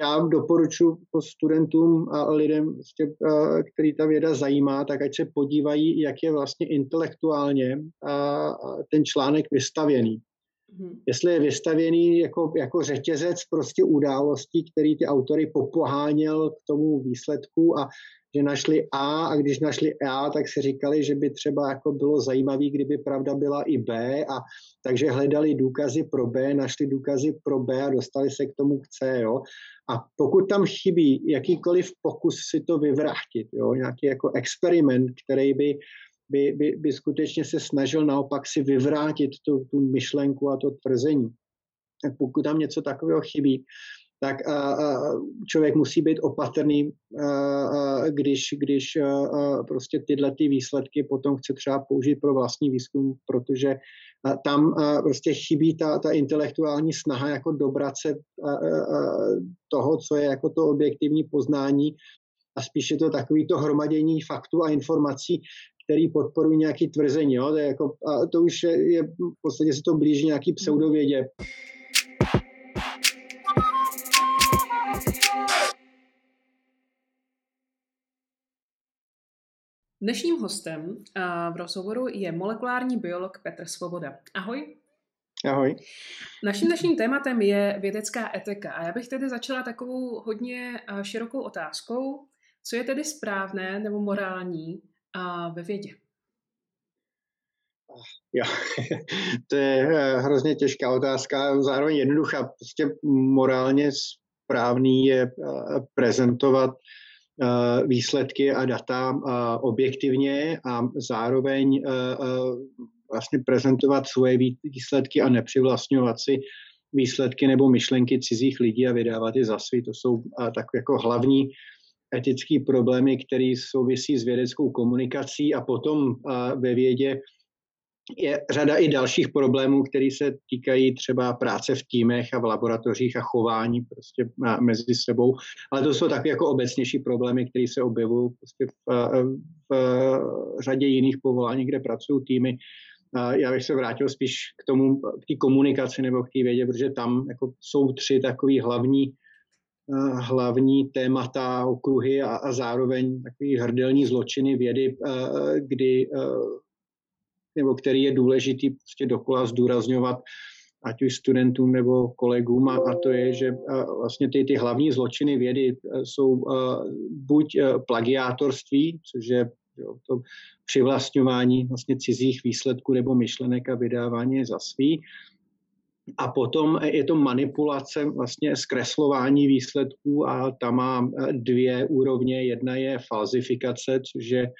já doporučuji jako studentům a lidem, prostě, který ta věda zajímá, tak ať se podívají, jak je vlastně intelektuálně ten článek vystavěný. Hmm. Jestli je vystavěný jako, jako řetězec prostě událostí, který ty autory popoháněl k tomu výsledku a že našli A a když našli A, tak si říkali, že by třeba jako bylo zajímavé, kdyby pravda byla i B a takže hledali důkazy pro B, našli důkazy pro B a dostali se k tomu k C, jo. A pokud tam chybí jakýkoliv pokus si to vyvrátit, jo, nějaký jako experiment, který by by, by, by skutečně se snažil naopak si vyvrátit tu, tu myšlenku a to tvrzení. Tak pokud tam něco takového chybí, tak člověk musí být opatrný, když, když prostě tyhle ty výsledky potom chce třeba použít pro vlastní výzkum, protože tam prostě chybí ta, ta intelektuální snaha jako dobrat se toho, co je jako to objektivní poznání a spíše to takový to hromadění faktů a informací, který podporují nějaké tvrzení. Jo? To, je jako, a to už je, je, v podstatě se to blíží nějaký pseudovědě. Dnešním hostem v rozhovoru je molekulární biolog Petr Svoboda. Ahoj. Ahoj. Naším dnešním tématem je vědecká etika a já bych tedy začala takovou hodně širokou otázkou, co je tedy správné nebo morální ve vědě? Jo, to je eh, hrozně těžká otázka, zároveň jednoduchá. Prostě morálně správný je eh, prezentovat eh, výsledky a data objektivně a zároveň vlastně prezentovat svoje výsledky a nepřivlastňovat si výsledky nebo myšlenky cizích lidí a vydávat je za svý. To jsou tak jako hlavní etické problémy, které souvisí s vědeckou komunikací a potom ve vědě je řada i dalších problémů, které se týkají třeba práce v týmech a v laboratořích a chování prostě mezi sebou. Ale to jsou takové jako obecnější problémy, které se objevují prostě v, v řadě jiných povolání, kde pracují týmy. Já bych se vrátil spíš k tomu, k té komunikaci nebo k té vědě, protože tam jako jsou tři takové hlavní Eh, hlavní témata, okruhy a, a zároveň takový hrdelní zločiny vědy, eh, kdy, eh, nebo který je důležitý prostě dokola zdůrazňovat ať už studentům nebo kolegům, a, a to je, že vlastně ty, ty hlavní zločiny vědy jsou buď plagiátorství, což je jo, to přivlastňování vlastně cizích výsledků nebo myšlenek a vydávání za svý, a potom je to manipulace, vlastně zkreslování výsledků a tam má dvě úrovně. Jedna je falzifikace, což je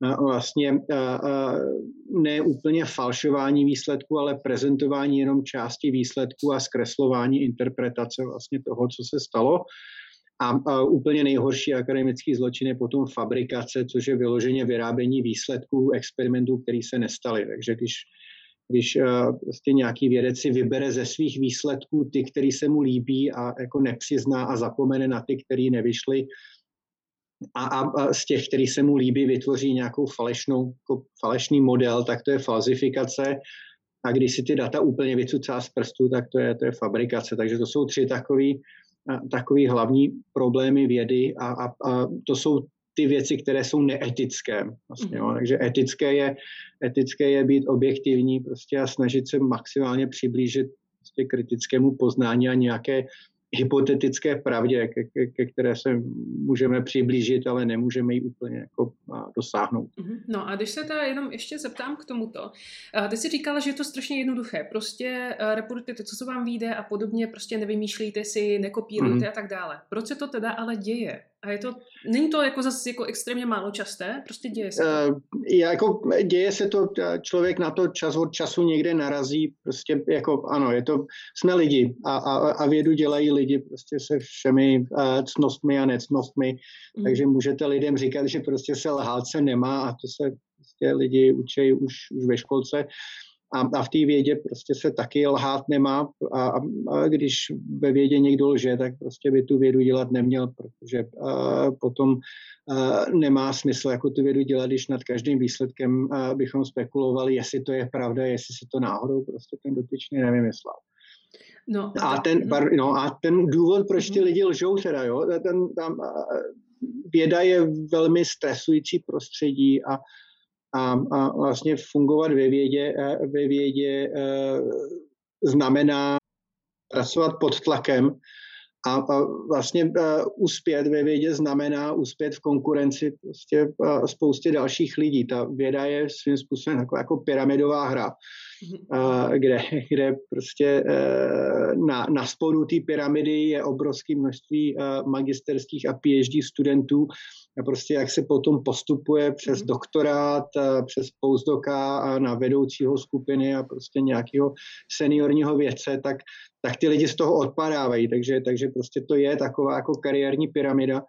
vlastně ne úplně falšování výsledků, ale prezentování jenom části výsledků a zkreslování interpretace vlastně toho, co se stalo. A, úplně nejhorší akademický zločin je potom fabrikace, což je vyloženě vyrábění výsledků experimentů, které se nestaly. Takže když když prostě nějaký vědec si vybere ze svých výsledků ty, který se mu líbí a jako nepřizná a zapomene na ty, který nevyšly a, a, a z těch, který se mu líbí, vytvoří nějakou falešnou, jako falešný model, tak to je falzifikace a když si ty data úplně vycucá z prstu, tak to je, to je fabrikace. Takže to jsou tři takový, takový hlavní problémy vědy a, a, a to jsou ty věci, které jsou neetické. Vlastně, jo. Mhm. Takže etické je, etické je být objektivní prostě a snažit se maximálně přiblížit prostě kritickému poznání a nějaké hypotetické pravdě, ke, ke, ke které se můžeme přiblížit, ale nemůžeme ji úplně jako dosáhnout. Mhm. No a když se teda jenom ještě zeptám k tomuto. Ty jsi říkala, že je to strašně jednoduché. Prostě reportujte to, co se vám vyjde a podobně, prostě nevymýšlíte si, nekopírujte mm-hmm. a tak dále. Proč se to teda ale děje? A je to, není to jako zase jako extrémně málo časté? Prostě děje se to? Uh, jako děje se to, člověk na to čas od času někde narazí, prostě jako ano, je to, jsme lidi a, a, a vědu dělají lidi prostě se všemi uh, cnostmi a necnostmi, mm. takže můžete lidem říkat, že prostě se lhát se nemá a to se prostě lidi učí už, už ve školce. A, a v té vědě prostě se taky lhát nemá a, a když ve vědě někdo lže, tak prostě by tu vědu dělat neměl, protože a, potom a, nemá smysl jako tu vědu dělat, když nad každým výsledkem a, bychom spekulovali, jestli to je pravda, jestli si to náhodou prostě ten dotyčný nevymyslel. No, a, a, ten, bar, no, a ten důvod, proč ty mhm. lidi lžou teda, jo, ten, tam, věda je velmi stresující prostředí a, a, a vlastně fungovat ve vědě, ve vědě znamená pracovat pod tlakem a, a vlastně uh, uspět ve vědě znamená uspět v konkurenci prostě spoustě dalších lidí. Ta věda je svým způsobem jako, jako pyramidová hra, kde, kde prostě uh, na, na spodu té pyramidy je obrovské množství uh, magisterských a PhD studentů a prostě jak se potom postupuje přes mhm. doktorát, přes postdoka a na vedoucího skupiny a prostě nějakého seniorního vědce, tak, tak ty lidi z toho odpadávají. Takže, takže prostě to je taková jako kariérní pyramida.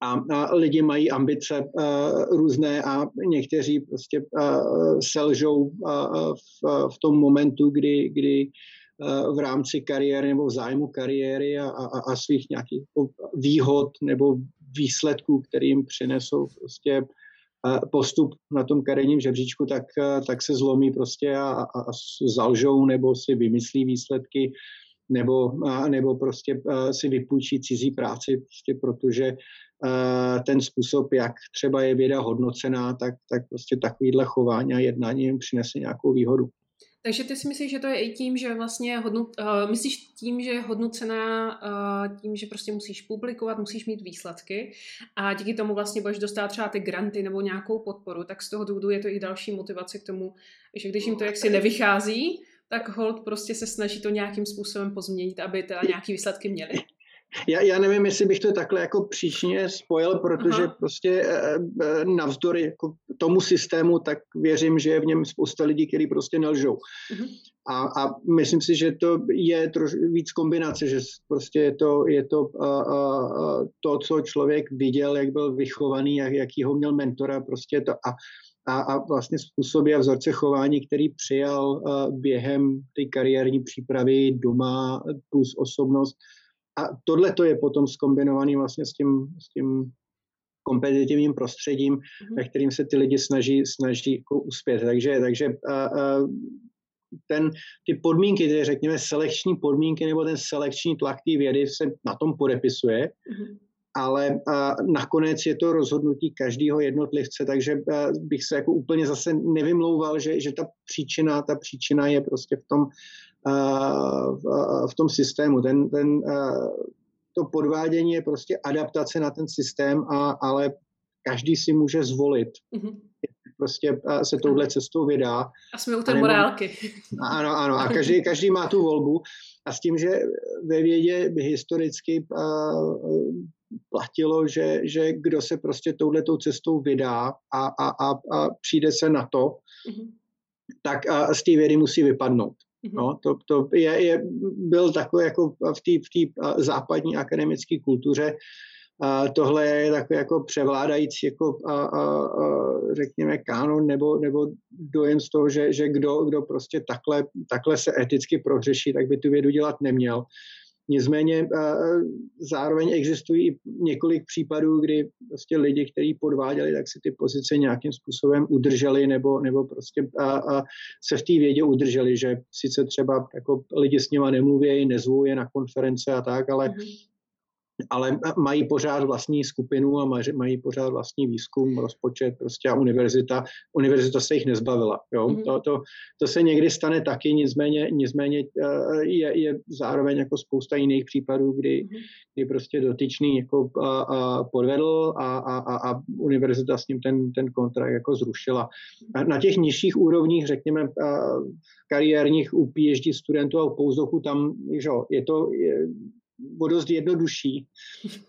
A, a lidi mají ambice uh, různé a někteří prostě uh, selžou uh, v, v tom momentu, kdy, kdy v rámci kariéry nebo v zájmu kariéry a, a, a svých nějakých výhod nebo výsledků, kterým přinesou prostě postup na tom kariérním žebříčku, tak, tak se zlomí prostě a, a, a zalžou nebo si vymyslí výsledky nebo, nebo prostě si vypůjčí cizí práci, prostě protože ten způsob, jak třeba je věda hodnocená, tak, tak prostě takovýhle chování a jednání jim přinese nějakou výhodu. Takže ty si myslíš, že to je i tím, že vlastně hodnot, uh, myslíš tím, že je hodnocená uh, tím, že prostě musíš publikovat, musíš mít výsledky a díky tomu vlastně budeš dostat třeba ty granty nebo nějakou podporu, tak z toho důvodu je to i další motivace k tomu, že když jim to jaksi nevychází, tak hold prostě se snaží to nějakým způsobem pozměnit, aby teda nějaký výsledky měli. Já, já nevím, jestli bych to takhle jako příčně spojil, protože Aha. prostě e, e, navzdory jako tomu systému, tak věřím, že je v něm spousta lidí, kteří prostě nelžou. Uh-huh. A, a myslím si, že to je troš víc kombinace, že prostě je to, je to a, a, a, to, co člověk viděl, jak byl vychovaný, jak, jaký ho měl mentora, prostě to a, a, a vlastně způsoby a vzorce chování, který přijal a, během té kariérní přípravy doma plus osobnost, a tohle to je potom skombinovaný vlastně s tím, s tím kompetitivním prostředím, mm-hmm. ve kterým se ty lidi snaží, snaží jako uspět. Takže, takže a, a, ten, ty podmínky, ty řekněme selekční podmínky nebo ten selekční tlak té vědy se na tom podepisuje, mm-hmm. Ale a, nakonec je to rozhodnutí každého jednotlivce, takže a, bych se jako úplně zase nevymlouval, že, že ta příčina, ta příčina je prostě v tom, v tom systému. Ten, ten, to podvádění je prostě adaptace na ten systém, a, ale každý si může zvolit. Mm-hmm. Prostě se touhle cestou vydá. A jsme u té morálky. Ano, ano. A každý, každý má tu volbu. A s tím, že ve vědě historicky platilo, že, že kdo se prostě touhletou cestou vydá a, a, a, a přijde se na to, mm-hmm. tak a z té vědy musí vypadnout. Mhm. No, to, to je, je, byl takový jako v té v západní akademické kultuře, a tohle je takový jako převládající jako a, a, a, řekněme kánon nebo, nebo dojem z toho, že, že kdo, kdo prostě takhle, takhle se eticky prohřeší, tak by tu vědu dělat neměl. Nicméně zároveň existují několik případů, kdy prostě lidi, kteří podváděli, tak si ty pozice nějakým způsobem udrželi nebo, nebo prostě a, a se v té vědě udrželi, že sice třeba jako lidi s nima nemluví, nezvou je na konference a tak, ale mm-hmm ale mají pořád vlastní skupinu a mají pořád vlastní výzkum, rozpočet prostě a univerzita. Univerzita se jich nezbavila. Jo? Mm-hmm. To, to, to se někdy stane taky, nicméně, nicméně eh, je, je zároveň jako spousta jiných případů, kdy, mm-hmm. kdy prostě dotyčný jako a, a podvedl a, a, a, a univerzita s ním ten, ten kontrakt jako zrušila. A na těch nižších úrovních, řekněme, a, kariérních u PhD studentů a u pouzdoku, tam že, je to je, o dost jednodušší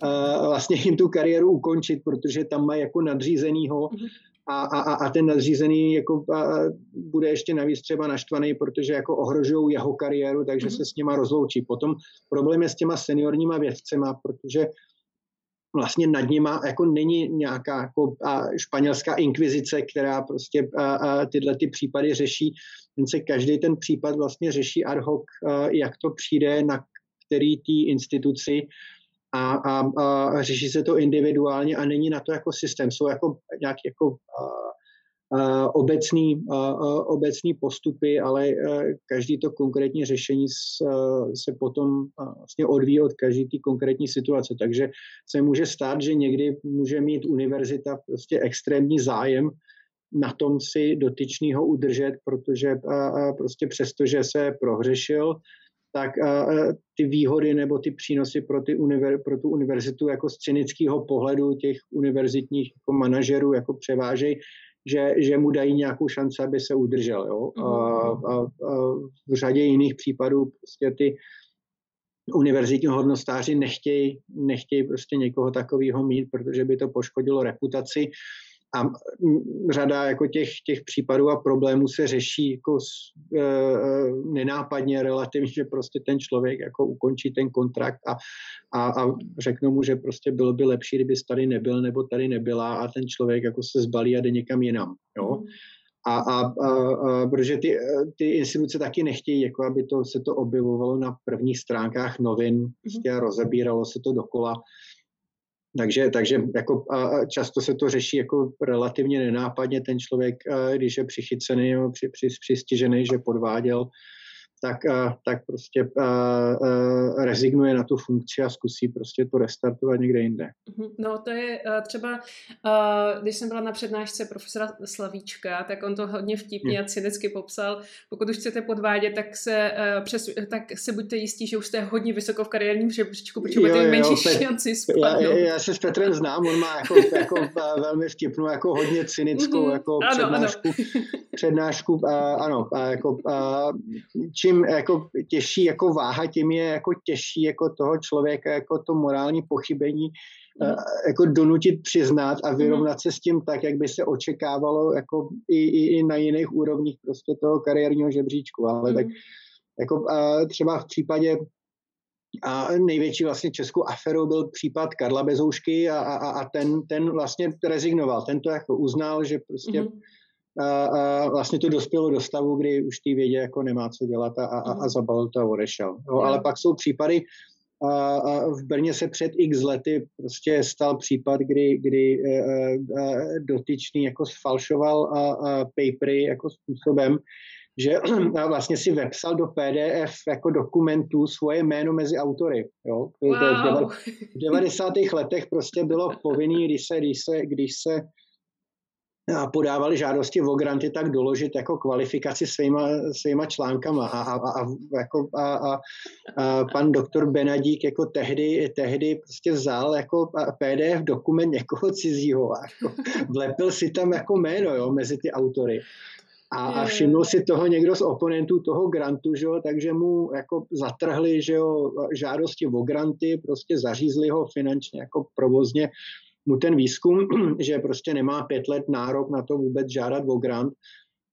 uh, vlastně jim tu kariéru ukončit, protože tam mají jako nadřízenýho mhm. a, a, a ten nadřízený jako a, bude ještě navíc třeba naštvaný, protože jako ohrožují jeho kariéru, takže mm-hmm. se s něma rozloučí. Potom problém je s těma seniorníma vědcema, protože vlastně nad nima jako není nějaká jako španělská inkvizice, která prostě a, a, tyhle ty případy řeší. Ten se každý ten případ vlastně řeší ad hoc, jak to přijde na který té instituci a, a, a řeší se to individuálně a není na to jako systém. Jsou jako nějak jako a, obecný, obecný postupy, ale každý to konkrétní řešení se potom vlastně odvíjí od každé té konkrétní situace. Takže se může stát, že někdy může mít univerzita prostě extrémní zájem na tom si dotyčného udržet, protože prostě přesto, že se prohřešil, tak ty výhody nebo ty přínosy pro, ty univer, pro tu univerzitu jako z cynického pohledu těch univerzitních jako manažerů jako převážejí, že, že mu dají nějakou šanci, aby se udržel. Jo? A, a, a v řadě jiných případů prostě ty univerzitní hodnostáři nechtějí, nechtějí prostě někoho takového mít, protože by to poškodilo reputaci a řada jako těch, těch případů a problémů se řeší jako e, e, nenápadně relativně, že prostě ten člověk jako ukončí ten kontrakt a, a, a řeknou mu, že prostě bylo by lepší, kdyby tady nebyl nebo tady nebyla a ten člověk jako se zbalí a jde někam jinam. Jo? Mm. A, a, a, a protože ty, ty instituce taky nechtějí, jako aby to, se to objevovalo na prvních stránkách novin, mm. prostě rozebíralo se to dokola. Takže, takže jako často se to řeší jako relativně nenápadně. Ten člověk, když je přichycený nebo při, při, přistižený, že podváděl, tak, tak prostě rezignuje na tu funkci a zkusí prostě to restartovat někde jinde. Mhm. No to je třeba, když jsem byla na přednášce profesora Slavíčka, tak on to hodně vtipně a cynicky popsal. Pokud už chcete podvádět, tak se, přes, tak se buďte jistí, že už jste hodně vysoko v kariérním žebříčku, protože máte menší jo, šanci spadnout. Já, já, se s Petrem znám, on má jako, jako velmi vtipnou, jako hodně cynickou mm-hmm. jako ano, přednášku. Ano. přednášku a, ano, a jako, a, čím jako těžší jako váha, tím je jako těžší jako toho člověka jako to morální pochybení mm. jako donutit přiznat a vyrovnat se s tím tak, jak by se očekávalo jako i, i, i na jiných úrovních prostě toho kariérního žebříčku. Ale mm. tak jako a třeba v případě a největší vlastně českou aferou byl případ Karla Bezoušky a, a, a ten, ten vlastně rezignoval. Ten to jako uznal, že prostě mm a, a vlastně to dospělo do stavu, kdy už ty vědě jako nemá co dělat a, a, a mhm. zabalil to a odešel. No, ale pak jsou případy, a, a v Brně se před x lety prostě stal případ, kdy, kdy a, e, a, e, dotyčný jako sfalšoval a, a papery jako způsobem, že vlastně si vepsal do PDF jako dokumentů svoje jméno mezi autory. Jo? Wow. V 90. letech prostě bylo povinný, když se, když se, když se a podávali žádosti o granty, tak doložit jako kvalifikaci svýma, svýma článkama. A, a, a, jako, a, a, a pan doktor Benadík jako tehdy, tehdy prostě vzal jako PDF dokument někoho cizího a jako vlepil si tam jako jméno jo, mezi ty autory. A, a všiml si toho někdo z oponentů toho grantu, že jo, takže mu jako zatrhli že jo, žádosti o granty, prostě zařízli ho finančně jako provozně mu ten výzkum, že prostě nemá pět let nárok na to vůbec žádat o grant.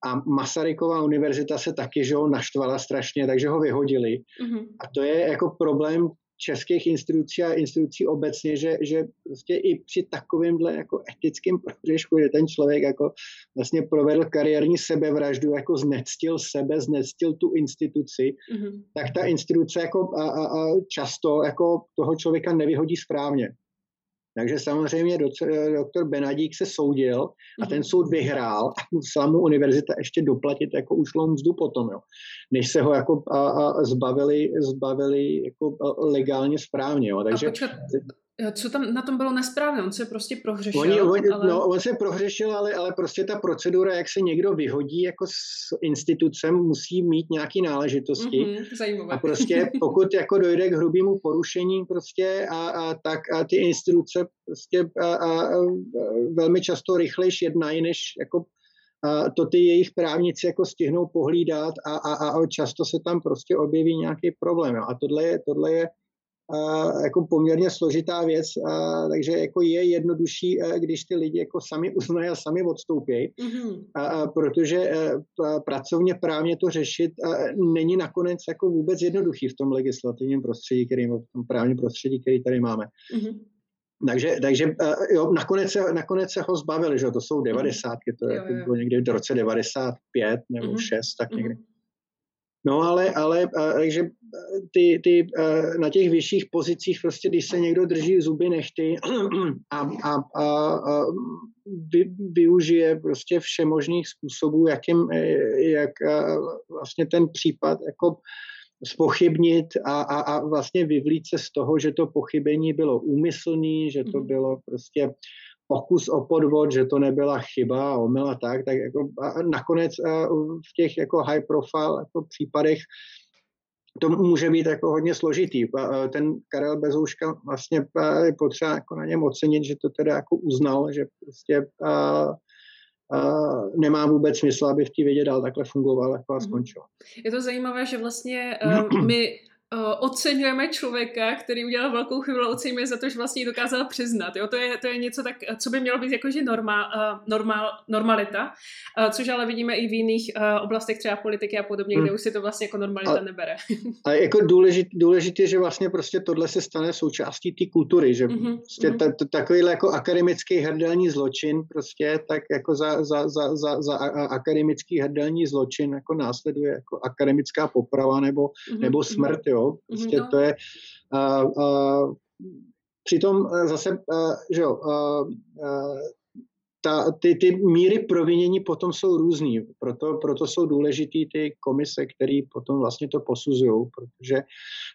A Masaryková univerzita se taky že ho naštvala strašně, takže ho vyhodili. Mm-hmm. A to je jako problém českých institucí a institucí obecně, že, že prostě i při takovémhle jako etickém prohřešku, že ten člověk jako vlastně provedl kariérní sebevraždu, jako znectil sebe, znectil tu instituci, mm-hmm. tak ta instituce jako a, a, a často jako toho člověka nevyhodí správně. Takže samozřejmě doktor Benadík se soudil a ten mhm. soud vyhrál a musela mu univerzita ještě doplatit jako ušlou mzdu potom, jo. než se ho jako a, a zbavili, zbavili jako legálně správně. Jo. Takže, co tam na tom bylo nesprávné? On se prostě prohřešil. Oni, on, ale... no, on se prohřešil, ale, ale prostě ta procedura, jak se někdo vyhodí jako s institucem, musí mít nějaké náležitosti. Mm-hmm, zajímavé. A prostě pokud jako dojde k hrubému porušení prostě a, a tak a ty instituce prostě a, a, a, velmi často rychlejš jednají, než jako a to ty jejich právníci jako stihnou pohlídat a, a, a často se tam prostě objeví nějaký problém. A tohle je, tohle je jako poměrně složitá věc, a, takže jako je jednodušší, když ty lidi jako sami uznají a sami odstoupí, mm-hmm. a, a, protože a, e, pracovně právně to řešit a, není nakonec jako vůbec jednoduchý v tom legislativním prostředí, který, v tom právním prostředí, který tady máme. Mm-hmm. Takže, takže jo, nakonec, se, nakonec se ho zbavili, že to jsou mhm. devadesátky, to je, jo, jo. bylo někdy v roce 95 nebo mm-hmm. 6, tak někdy. Mm-hmm. No ale, ale takže ty, ty, na těch vyšších pozicích prostě, když se někdo drží zuby nechty a, a, a, a vy, využije prostě všemožných způsobů, jakým, jak vlastně ten případ jako spochybnit a, a, a vlastně vyvlít se z toho, že to pochybení bylo úmyslný, že to mhm. bylo prostě pokus o podvod, že to nebyla chyba a omela tak, tak jako a nakonec v těch jako high profile jako případech to může být jako hodně složitý. Ten Karel Bezouška vlastně je potřeba jako na něm ocenit, že to teda jako uznal, že prostě a, a nemá vůbec smysl, aby v té vědě dál takhle fungoval jako a mhm. skončil. Je to zajímavé, že vlastně uh, my oceňujeme člověka, který udělal velkou chybu, ale oceňujeme za to, že vlastně ji dokázal přiznat. Jo? To, je, to je něco tak, co by mělo být jakože normál, uh, normál, normalita, uh, což ale vidíme i v jiných uh, oblastech třeba politiky a podobně, hmm. kde už si to vlastně jako normalita a, nebere. a jako důležit, důležité, že vlastně prostě tohle se stane součástí té kultury, že mm-hmm. prostě mm-hmm. ta, ta, takovýhle jako akademický hrdelní zločin prostě tak jako za, za, za, za, za akademický hrdelní zločin jako následuje jako akademická poprava nebo, mm-hmm. nebo smrt, jo. Prostě no. to je... A, a, přitom zase, a, že jo, a, a, ta, ty, ty míry provinění potom jsou různý, proto, proto jsou důležitý ty komise, které potom vlastně to posuzují, protože,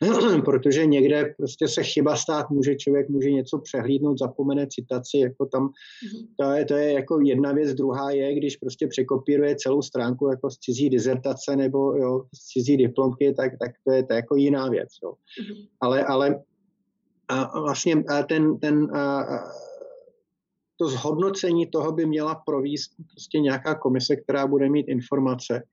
protože někde prostě se chyba stát může, člověk může něco přehlídnout, zapomene citaci, jako tam, mm-hmm. to, je, to je jako jedna věc, druhá je, když prostě překopíruje celou stránku jako z cizí dizertace nebo jo, z cizí diplomky, tak, tak to, je, to je jako jiná věc. Jo. Mm-hmm. Ale, ale a vlastně a ten, ten a, to zhodnocení toho by měla províst prostě nějaká komise, která bude mít informace.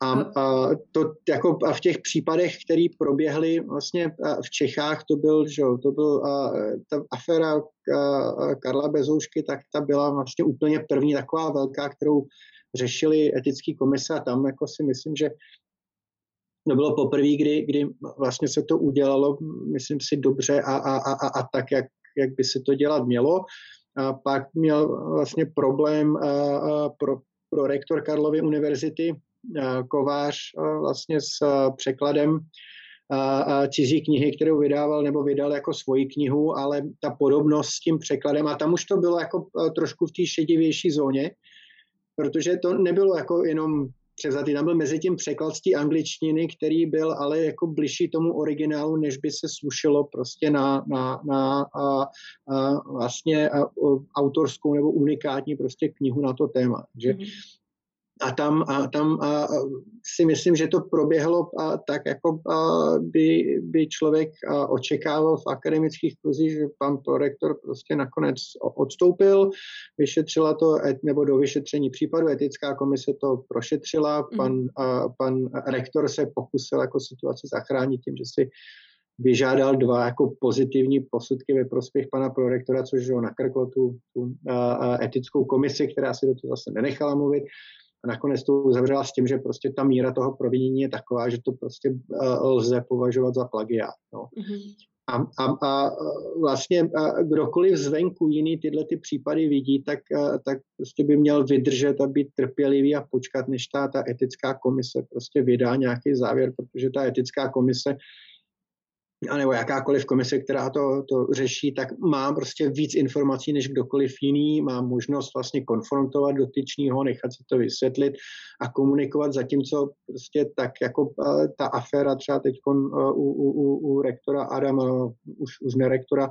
A, a, to, jako, a v těch případech, které proběhly vlastně v Čechách, to byl, že, to byl a, ta aféra a, Karla Bezoušky, tak ta byla vlastně úplně první taková velká, kterou řešili etické komise a tam jako si myslím, že to bylo poprvé, kdy, kdy vlastně se to udělalo, myslím si, dobře a, a, a, a tak, jak, jak by se to dělat mělo. A pak měl vlastně problém pro, pro rektor Karlovy univerzity Kovář vlastně s překladem cizí knihy, kterou vydával nebo vydal jako svoji knihu, ale ta podobnost s tím překladem, a tam už to bylo jako trošku v té šedivější zóně, protože to nebylo jako jenom převzatý. Tam byl mezi tím překlad z té angličtiny, který byl ale jako bližší tomu originálu, než by se slušelo prostě na, na, na a, a vlastně a, autorskou nebo unikátní prostě knihu na to téma. Že mm-hmm a tam, a tam a si myslím, že to proběhlo a tak, jako a by, by člověk a očekával v akademických kruzích, že pan prorektor prostě nakonec odstoupil, vyšetřila to, nebo do vyšetření případu, etická komise to prošetřila, mhm. pan, a, pan rektor se pokusil jako situaci zachránit tím, že si vyžádal dva jako pozitivní posudky ve prospěch pana prorektora, což ho nakrklo tu, tu a, a etickou komisi, která si do toho zase nenechala mluvit a nakonec to uzavřela s tím, že prostě ta míra toho provinění je taková, že to prostě uh, lze považovat za plagiát. No. Mm-hmm. A, a, a vlastně a kdokoliv zvenku jiný tyhle ty případy vidí, tak, a, tak prostě by měl vydržet a být trpělivý a počkat, než ta, ta etická komise prostě vydá nějaký závěr, protože ta etická komise nebo jakákoliv komise, která to, to řeší, tak má prostě víc informací než kdokoliv jiný, má možnost vlastně konfrontovat dotyčního, nechat si to vysvětlit a komunikovat, zatímco prostě tak jako ta aféra třeba teď u, u, u, u rektora Adama, už, už ne rektora,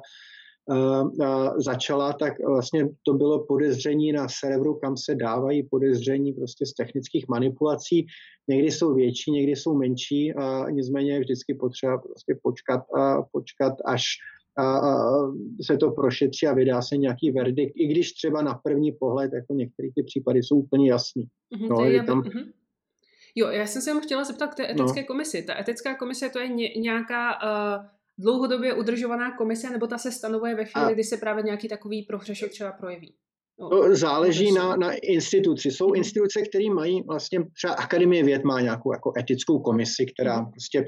začala, tak vlastně to bylo podezření na serveru, kam se dávají podezření prostě z technických manipulací. Někdy jsou větší, někdy jsou menší, a nicméně je vždycky potřeba prostě počkat, a počkat až a, a se to prošetří a vydá se nějaký verdikt, i když třeba na první pohled jako některé ty případy jsou úplně jasný. Mm-hmm, no, je tam, mm-hmm. Jo, já jsem se jenom chtěla zeptat k té no. etické no. komisi. Ta etická komise to je ně, nějaká uh, dlouhodobě udržovaná komise, nebo ta se stanovuje ve chvíli, a... kdy se právě nějaký takový prohřešek třeba projeví? No, to záleží na, na instituci. Jsou mm. instituce, které mají vlastně, třeba Akademie věd má nějakou jako etickou komisi, která mm. prostě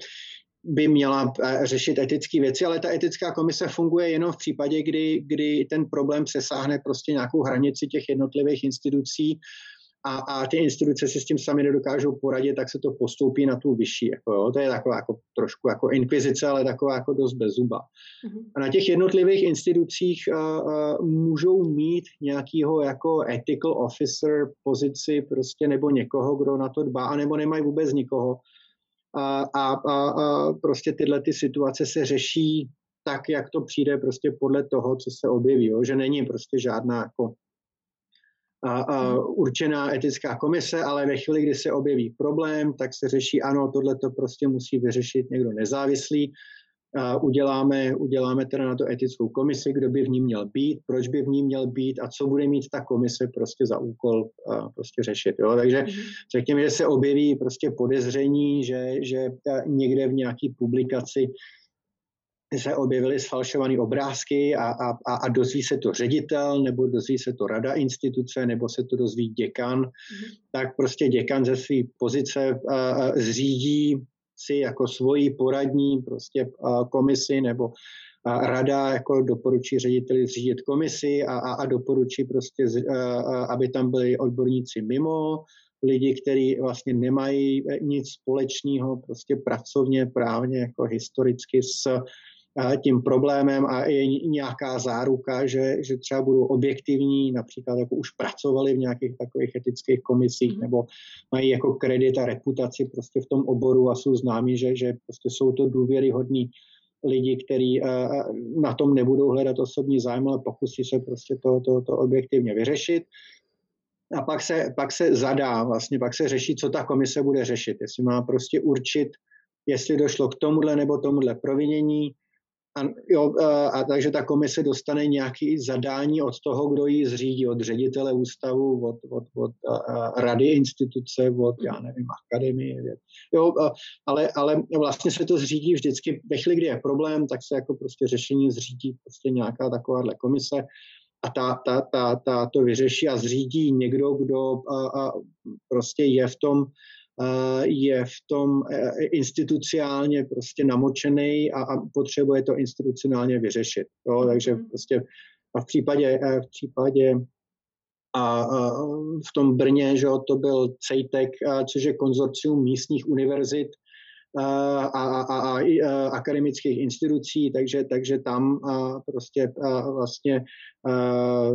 by měla eh, řešit etické věci, ale ta etická komise funguje jenom v případě, kdy, kdy ten problém přesáhne prostě nějakou hranici těch jednotlivých institucí a, a ty instituce si s tím sami nedokážou poradit, tak se to postoupí na tu vyšší. Jako, jo. To je taková jako, trošku jako inkvizice, ale taková jako dost bez zuba. Mm-hmm. A na těch jednotlivých institucích uh, uh, můžou mít nějakýho jako ethical officer pozici prostě nebo někoho, kdo na to dbá, anebo nemají vůbec nikoho. A, a, a, a prostě tyhle ty situace se řeší tak, jak to přijde prostě podle toho, co se objeví, jo? že není prostě žádná jako a, a určená etická komise, ale ve chvíli, kdy se objeví problém, tak se řeší, ano, tohle to prostě musí vyřešit někdo nezávislý. A uděláme, uděláme teda na to etickou komisi, kdo by v ní měl být, proč by v ní měl být a co bude mít ta komise prostě za úkol a prostě řešit. Jo? Takže mm-hmm. řekněme, že se objeví prostě podezření, že, že někde v nějaké publikaci se objevily sfalšované obrázky a, a, a dozví se to ředitel, nebo dozví se to rada instituce, nebo se to dozví děkan, mm-hmm. tak prostě děkan ze své pozice a, a zřídí si jako svoji poradní prostě a, komisi nebo a rada jako doporučí řediteli zřídit komisi a, a, a doporučí prostě, a, a, aby tam byli odborníci mimo, lidi, kteří vlastně nemají nic společného prostě pracovně, právně, jako historicky s tím problémem a je nějaká záruka, že, že třeba budou objektivní, například jako už pracovali v nějakých takových etických komisích mm. nebo mají jako kredit a reputaci prostě v tom oboru a jsou známí, že, že prostě jsou to důvěryhodní lidi, kteří na tom nebudou hledat osobní zájem, ale pokusí se prostě to, to, to objektivně vyřešit. A pak se, pak se zadá, vlastně pak se řeší, co ta komise bude řešit. Jestli má prostě určit, jestli došlo k tomuhle nebo tomuhle provinění, a, jo, a, takže ta komise dostane nějaké zadání od toho, kdo ji zřídí, od ředitele ústavu, od, od, od a, rady instituce, od, já nevím, akademie. Jo, a, ale, ale vlastně se to zřídí vždycky, ve chvíli, kdy je problém, tak se jako prostě řešení zřídí prostě nějaká takováhle komise a ta, ta, ta, ta to vyřeší a zřídí někdo, kdo a, a prostě je v tom je v tom e, institucionálně prostě namočený a, a potřebuje to institucionálně vyřešit. Jo? Takže mhm. prostě a v případě, e, v případě a, a v tom Brně, že to byl CEJTEK, což je konzorcium místních univerzit a, a, a, a, a akademických institucí, takže, takže tam a prostě a vlastně a,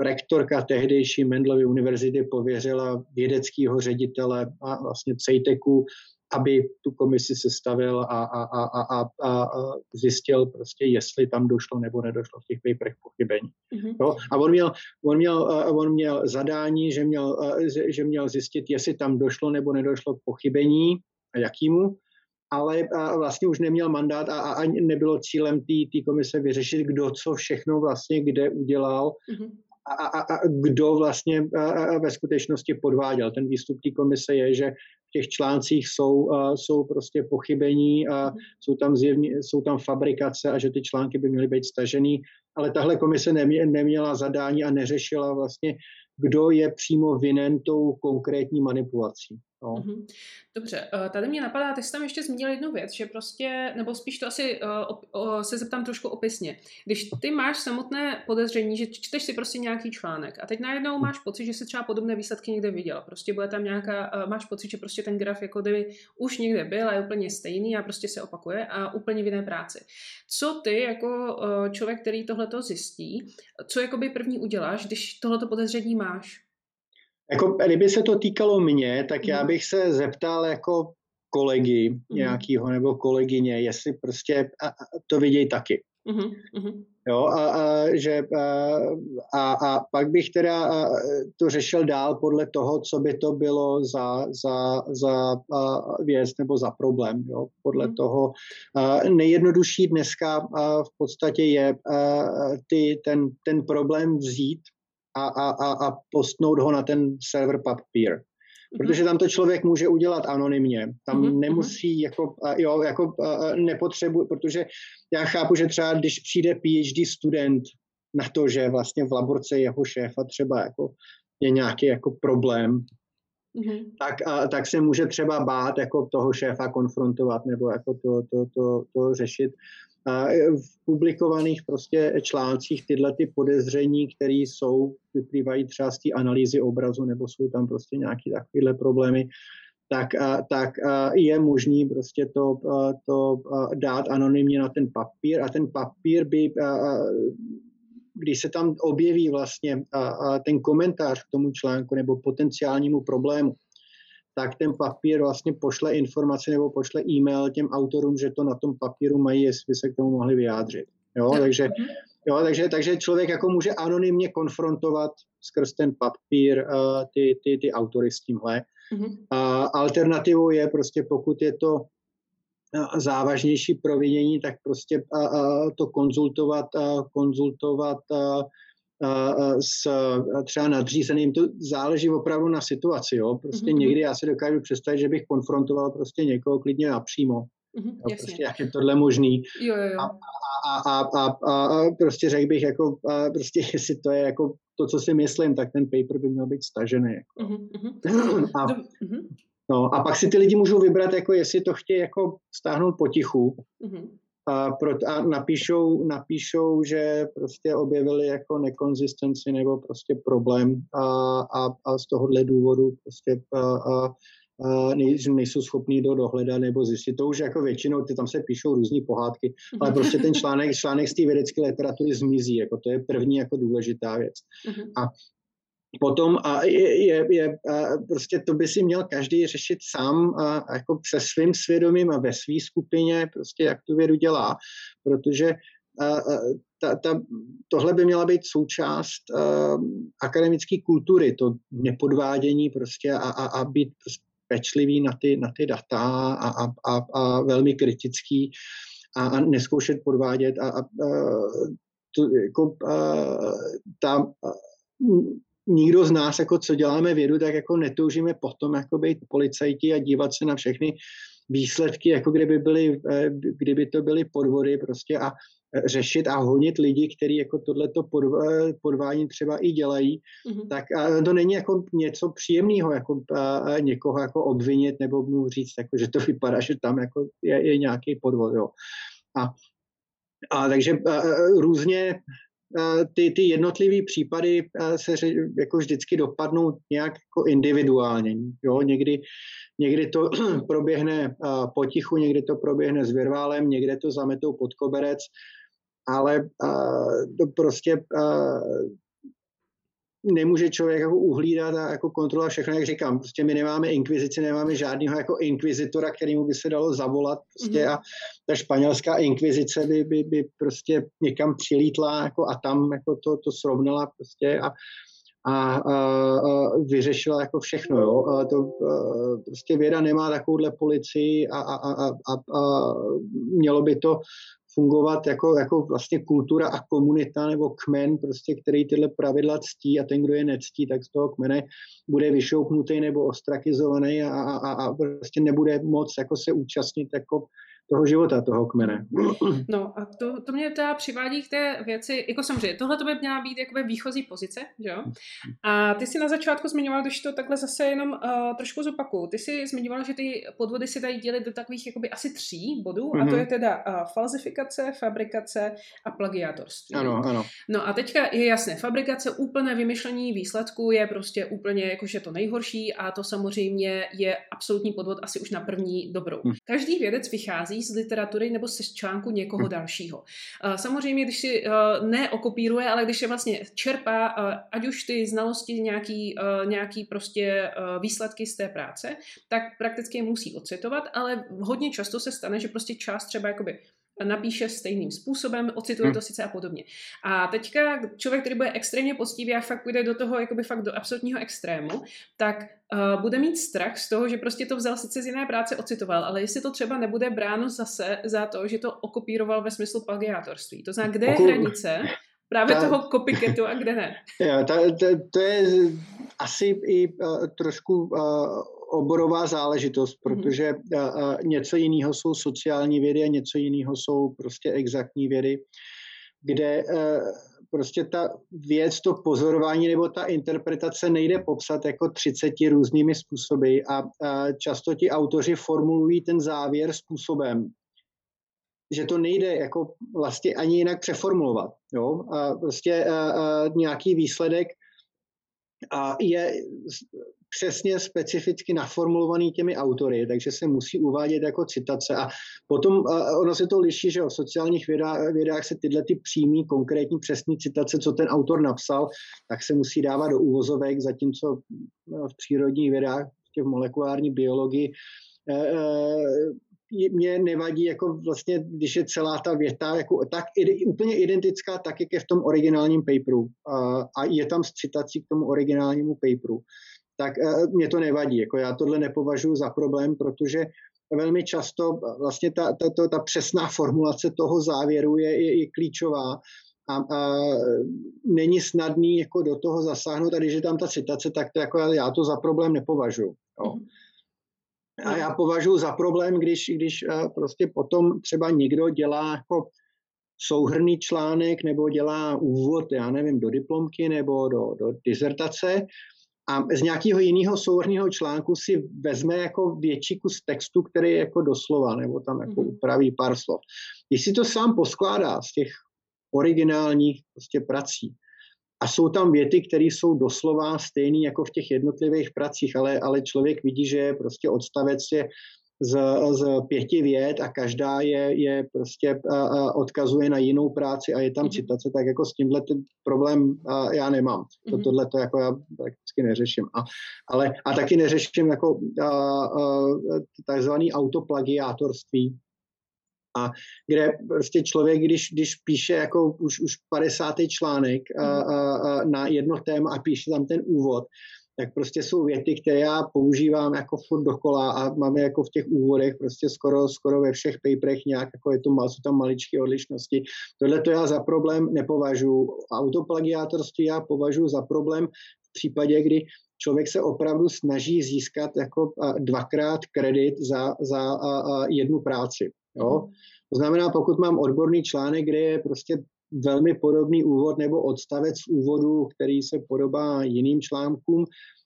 rektorka tehdejší Mendlovy univerzity pověřila vědeckého ředitele a vlastně CEJTEKu, aby tu komisi sestavil a, a, a, a, a, a zjistil prostě, jestli tam došlo nebo nedošlo v těch paperech pochybení. Mm-hmm. Jo? A on měl, on, měl, on měl zadání, že měl, že měl zjistit, jestli tam došlo nebo nedošlo k pochybení a jakýmu, ale vlastně už neměl mandát a, a nebylo cílem té komise vyřešit, kdo co všechno vlastně kde udělal mm-hmm a, a, a kdo vlastně ve skutečnosti podváděl. Ten výstup té komise je, že v těch článcích jsou, jsou prostě pochybení a jsou tam, zjevně, jsou tam fabrikace a že ty články by měly být stažený, ale tahle komise nemě, neměla zadání a neřešila vlastně, kdo je přímo vinen tou konkrétní manipulací. No. Mm-hmm. Dobře, eh, tady mě napadá, ty jsi tam ještě zmínil jednu věc, že prostě, nebo spíš to asi uh, se zeptám trošku opisně. Když ty máš samotné podezření, že čteš si prostě nějaký článek a teď najednou máš pocit, že jsi třeba podobné výsledky někde viděl. Prostě bude tam nějaká, uh, máš pocit, že prostě ten graf jako kdyby už někde byl a je úplně stejný a prostě se opakuje a úplně v jiné práci. Co ty jako člověk, který tohleto zjistí, co jakoby první uděláš, když tohleto podezření máš? Jako, kdyby se to týkalo mě, tak já mhm. bych se zeptal jako kolegy mm. nějakýho nebo kolegyně, jestli prostě a, a to vidějí taky. Mm-hmm. Jo, a, a, že, a, a, pak bych teda to řešil dál podle toho, co by to bylo za, za, za věc nebo za problém. Jo. Podle mm. toho a, nejjednodušší dneska a, v podstatě je a, ty, ten, ten problém vzít a, a, a, a postnout ho na ten server PubPeer. Mhm. Protože tam to člověk může udělat anonymně. Tam mm-hmm. nemusí, jako, jo, jako nepotřebuje, protože já chápu, že třeba když přijde PhD student na to, že vlastně v laborce jeho šéfa třeba jako je nějaký jako problém, mm-hmm. tak, a, tak se může třeba bát jako toho šéfa konfrontovat nebo jako to, to, to, to řešit. A v publikovaných prostě článcích tyhle ty podezření, které jsou, vyplývají třeba z té analýzy obrazu nebo jsou tam prostě nějaké takovéhle problémy, tak, tak je možný prostě to, to dát anonymně na ten papír a ten papír by, když se tam objeví vlastně ten komentář k tomu článku nebo potenciálnímu problému, tak ten papír vlastně pošle informaci nebo pošle e-mail těm autorům, že to na tom papíru mají, jestli by se k tomu mohli vyjádřit. Jo, takže, mhm. jo, takže, takže člověk jako může anonymně konfrontovat skrz ten papír uh, ty, ty, ty autory s tímhle. A alternativou je prostě, pokud je to závažnější provinění, tak prostě to konzultovat, konzultovat s třeba nadřízeným, to záleží opravdu na situaci, jo. Prostě mm-hmm. někdy já si dokážu představit, že bych konfrontoval prostě někoho klidně napřímo. Mm-hmm, jo, prostě jak je tohle možný. Jo, jo, jo. A, a, a, a, a, prostě řekl bych, jako, a prostě jestli to je jako to, co si myslím, tak ten paper by měl být stažený. Jako. Mm-hmm. A, mm-hmm. No, a pak si ty lidi můžou vybrat, jako jestli to chtějí jako stáhnout potichu mm-hmm. a, pro, a napíšou, napíšou, že prostě objevili jako nekonzistenci nebo prostě problém a, a, a z tohohle důvodu prostě a, a, a nejsou schopní do dohledat nebo zjistit. To už jako většinou, ty tam se píšou různé pohádky, ale mhm. prostě ten článek, článek z té vědecké literatury zmizí, jako to je první jako důležitá věc. Mm-hmm. A Potom a je, je, je a prostě to by si měl každý řešit sám a, a jako se svým svědomím a ve své skupině, prostě jak tu vědu dělá, protože a, a, ta, ta, tohle by měla být součást a, akademické kultury, to nepodvádění prostě a, a, a být prostě pečlivý na ty, na ty data a, a, a, a velmi kritický a, a neskoušet podvádět a, a, a to, jako, a, ta, nikdo z nás, jako co děláme vědu, tak jako netoužíme potom jako být policajti a dívat se na všechny výsledky, jako kdyby, byly, eh, kdyby to byly podvody prostě a eh, řešit a honit lidi, kteří jako tohleto eh, podvání třeba i dělají, mm-hmm. tak to není jako něco příjemného, jako někoho jako obvinit nebo mu říct, jako, že to vypadá, že tam jako je, je nějaký podvod. Jo. A, a takže různě ty, ty jednotlivé případy se jako vždycky dopadnou nějak jako individuálně. Jo? Někdy, někdy to proběhne potichu, někdy to proběhne s virválem, někde to zametou pod koberec, ale to prostě nemůže člověk jako uhlídat a jako kontrolovat všechno, jak říkám. Prostě my nemáme inkvizici, nemáme žádného jako inkvizitora, kterýmu by se dalo zavolat. Prostě mm-hmm. a ta španělská inkvizice by, by, by prostě někam přilítla jako a tam jako to, to srovnala prostě a, a, a, a vyřešila jako všechno. Jo. A to a, prostě věda nemá takovouhle policii a, a, a, a, a mělo by to fungovat jako, jako vlastně kultura a komunita nebo kmen, prostě, který tyhle pravidla ctí a ten, kdo je nectí, tak z toho kmene bude vyšoupnutý nebo ostrakizovaný a, a, a prostě nebude moc jako se účastnit jako toho života, toho kmene. No a to, to mě teda přivádí k té věci, jako samozřejmě, tohle to by měla být jakoby výchozí pozice, že jo? A ty si na začátku zmiňoval, když to takhle zase jenom uh, trošku zopakuju, ty si zmiňoval, že ty podvody si dají dělit do takových jakoby asi tří bodů, mm-hmm. a to mhm. je teda uh, falzifikace, fabrikace a plagiátorství. Ano, ano. No a teďka je jasné, fabrikace, úplné vymyšlení výsledku je prostě úplně jakože to nejhorší a to samozřejmě je absolutní podvod asi už na první dobrou. Mm. Každý vědec vychází z literatury nebo z článku někoho hm. dalšího. Samozřejmě, když si neokopíruje, ale když je vlastně čerpá, ať už ty znalosti, nějaký, nějaký prostě výsledky z té práce, tak prakticky je musí ocitovat, ale hodně často se stane, že prostě část třeba jakoby napíše stejným způsobem, ocituje hmm. to sice a podobně. A teďka člověk, který bude extrémně poctivý a fakt půjde do toho jakoby fakt do absolutního extrému, tak uh, bude mít strach z toho, že prostě to vzal sice z jiné práce, ocitoval, ale jestli to třeba nebude bráno zase za to, že to okopíroval ve smyslu plagiátorství. To znamená, kde je hranice právě ta, toho copycatu a kde ne? Jo, ta, ta, to je asi i uh, trošku uh, oborová záležitost, mhm. protože mm-hmm. něco jiného jsou sociální vědy a něco jiného jsou prostě exaktní vědy, kde e, prostě ta věc, to pozorování nebo ta interpretace nejde popsat jako 30 různými způsoby a, a často ti autoři formulují ten závěr způsobem, že to nejde jako vlastně ani jinak přeformulovat. Jo? A prostě a, a nějaký výsledek a je přesně specificky naformulovaný těmi autory, takže se musí uvádět jako citace. A potom ono se to liší, že o sociálních vědách, vědách se tyhle ty přímý, konkrétní, přesní citace, co ten autor napsal, tak se musí dávat do úvozovek, zatímco no, v přírodních vědách, v molekulární biologii, e, e, mě nevadí, jako vlastně, když je celá ta věta jako tak úplně identická, tak jak je v tom originálním paperu a, a je tam citací k tomu originálnímu paperu tak eh, mě to nevadí. Jako já tohle nepovažuji za problém, protože velmi často vlastně ta, ta, ta, ta přesná formulace toho závěru je, je, je klíčová a, a není snadný jako do toho zasáhnout a když je tam ta citace, tak to jako já to za problém nepovažuji. Jo. A já považuji za problém, když, když eh, prostě potom třeba někdo dělá jako souhrný článek nebo dělá úvod, já nevím, do diplomky nebo do, do dizertace a z nějakého jiného souhrného článku si vezme jako větší kus textu, který je jako doslova, nebo tam jako mm-hmm. upraví pár slov. Když si to sám poskládá z těch originálních prostě prací, a jsou tam věty, které jsou doslova stejné jako v těch jednotlivých pracích, ale, ale člověk vidí, že prostě odstavec je z, z pěti věd a každá je, je prostě a, a odkazuje na jinou práci a je tam mm-hmm. citace, tak jako s tímhle ten problém a, já nemám. To, mm-hmm. Tohle to jako já prakticky neřeším. A, ale, a taky neřeším jako a, a, takzvaný autoplagiátorství, a kde prostě člověk, když, když píše jako už, už 50. článek a, a, a na jedno téma a píše tam ten úvod, tak prostě jsou věty, které já používám jako furt dokola a máme jako v těch úvodech prostě skoro, skoro ve všech paperech nějak, jako je to, jsou tam maličké odlišnosti. Tohle to já za problém nepovažuji. Autoplagiátorství já považuji za problém v případě, kdy člověk se opravdu snaží získat jako dvakrát kredit za, za jednu práci. Jo? To znamená, pokud mám odborný článek, kde je prostě velmi podobný úvod nebo odstavec v úvodu, který se podobá jiným článkům,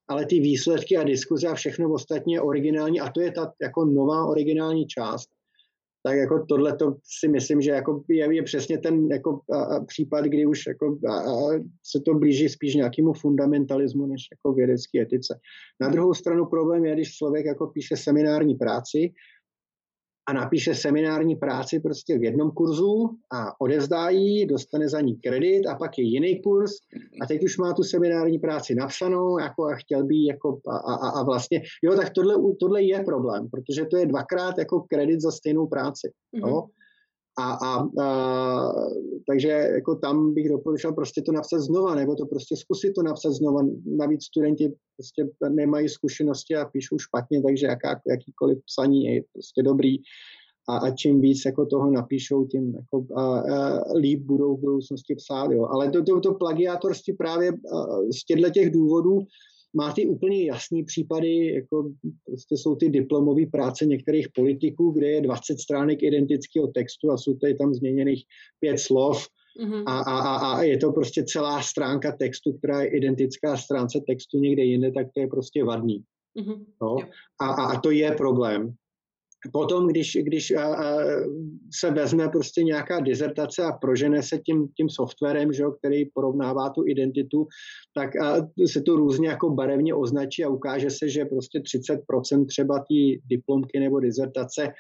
ale ty výsledky a diskuze a všechno ostatně je originální a to je ta jako nová originální část. Tak jako tohle to si myslím, že jako je, je přesně ten jako a, a případ, kdy už jako a, a se to blíží spíš nějakému fundamentalismu než jako vědecké etice. Na druhou stranu problém je, když člověk jako píše seminární práci a napíše seminární práci prostě v jednom kurzu a odevzdá ji, dostane za ní kredit a pak je jiný kurz a teď už má tu seminární práci napsanou jako a chtěl by jako a, a, a vlastně, jo, tak tohle, tohle je problém, protože to je dvakrát jako kredit za stejnou práci. Mm-hmm. Jo? A, a, a, takže jako tam bych doporučil prostě to napsat znova, nebo to prostě zkusit to napsat znova. Navíc studenti prostě nemají zkušenosti a píšou špatně, takže jaká, jakýkoliv psaní je prostě dobrý. A, a čím víc jako toho napíšou, tím jako, a, a, líp budou v budoucnosti psát. Jo. Ale to, to, to plagiátorství právě a, z těchto těch důvodů má ty úplně jasný případy, jako prostě jsou ty diplomové práce některých politiků, kde je 20 stránek identického textu a jsou tady tam změněných pět slov mm-hmm. a, a, a je to prostě celá stránka textu, která je identická stránce textu někde jinde, tak to je prostě vadný. Mm-hmm. No? A, a to je problém. Potom, když, když a, a, se vezme prostě nějaká dizertace a prožene se tím, tím softwarem, že, který porovnává tu identitu, tak a, se to různě jako barevně označí a ukáže se, že prostě 30% třeba té diplomky nebo dizertace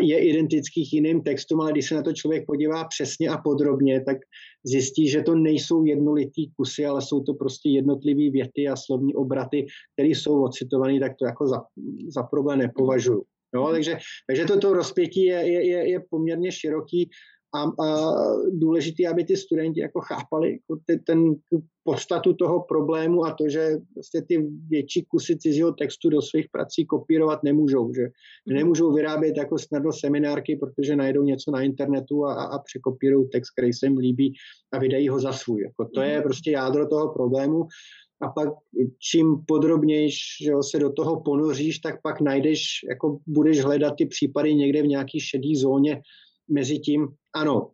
je identických jiným textům, ale když se na to člověk podívá přesně a podrobně, tak zjistí, že to nejsou jednolitý kusy, ale jsou to prostě jednotlivé věty a slovní obraty, které jsou ocitované, tak to jako za, za problém nepovažuji. Jo, takže, takže toto rozpětí je, je, je, je poměrně široký a, a důležité, aby ty studenti jako chápali jako ty, ten, tu podstatu toho problému a to, že vlastně ty větší kusy cizího textu do svých prací kopírovat nemůžou, že mhm. nemůžou vyrábět jako snadno seminárky, protože najdou něco na internetu a, a překopírují text, který se jim líbí a vydají ho za svůj. Jako to je mhm. prostě jádro toho problému a pak čím podrobněji se do toho ponoříš, tak pak najdeš, jako budeš hledat ty případy někde v nějaký šedý zóně mezi tím, ano,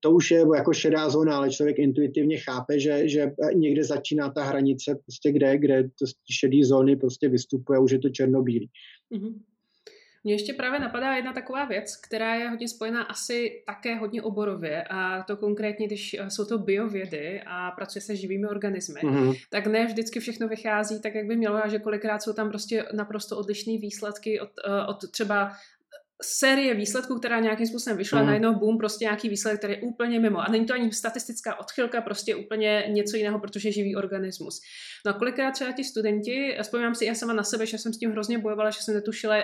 to už je jako šedá zóna, ale člověk intuitivně chápe, že, že někde začíná ta hranice, prostě kde, kde to šedý zóny prostě vystupuje, už je to černobílý. Mm-hmm. Mně ještě právě napadá jedna taková věc, která je hodně spojená asi také hodně oborově a to konkrétně, když jsou to biovědy a pracuje se živými organismy, mm-hmm. tak ne vždycky všechno vychází tak, jak by mělo a že kolikrát jsou tam prostě naprosto odlišné výsledky od, eh, od třeba série výsledků, která nějakým způsobem vyšla, mm. najednou boom, prostě nějaký výsledek, který je úplně mimo. A není to ani statistická odchylka, prostě úplně něco jiného, protože živý organismus. No a kolikrát třeba ti studenti, vzpomínám si já sama na sebe, že jsem s tím hrozně bojovala, že jsem netušila,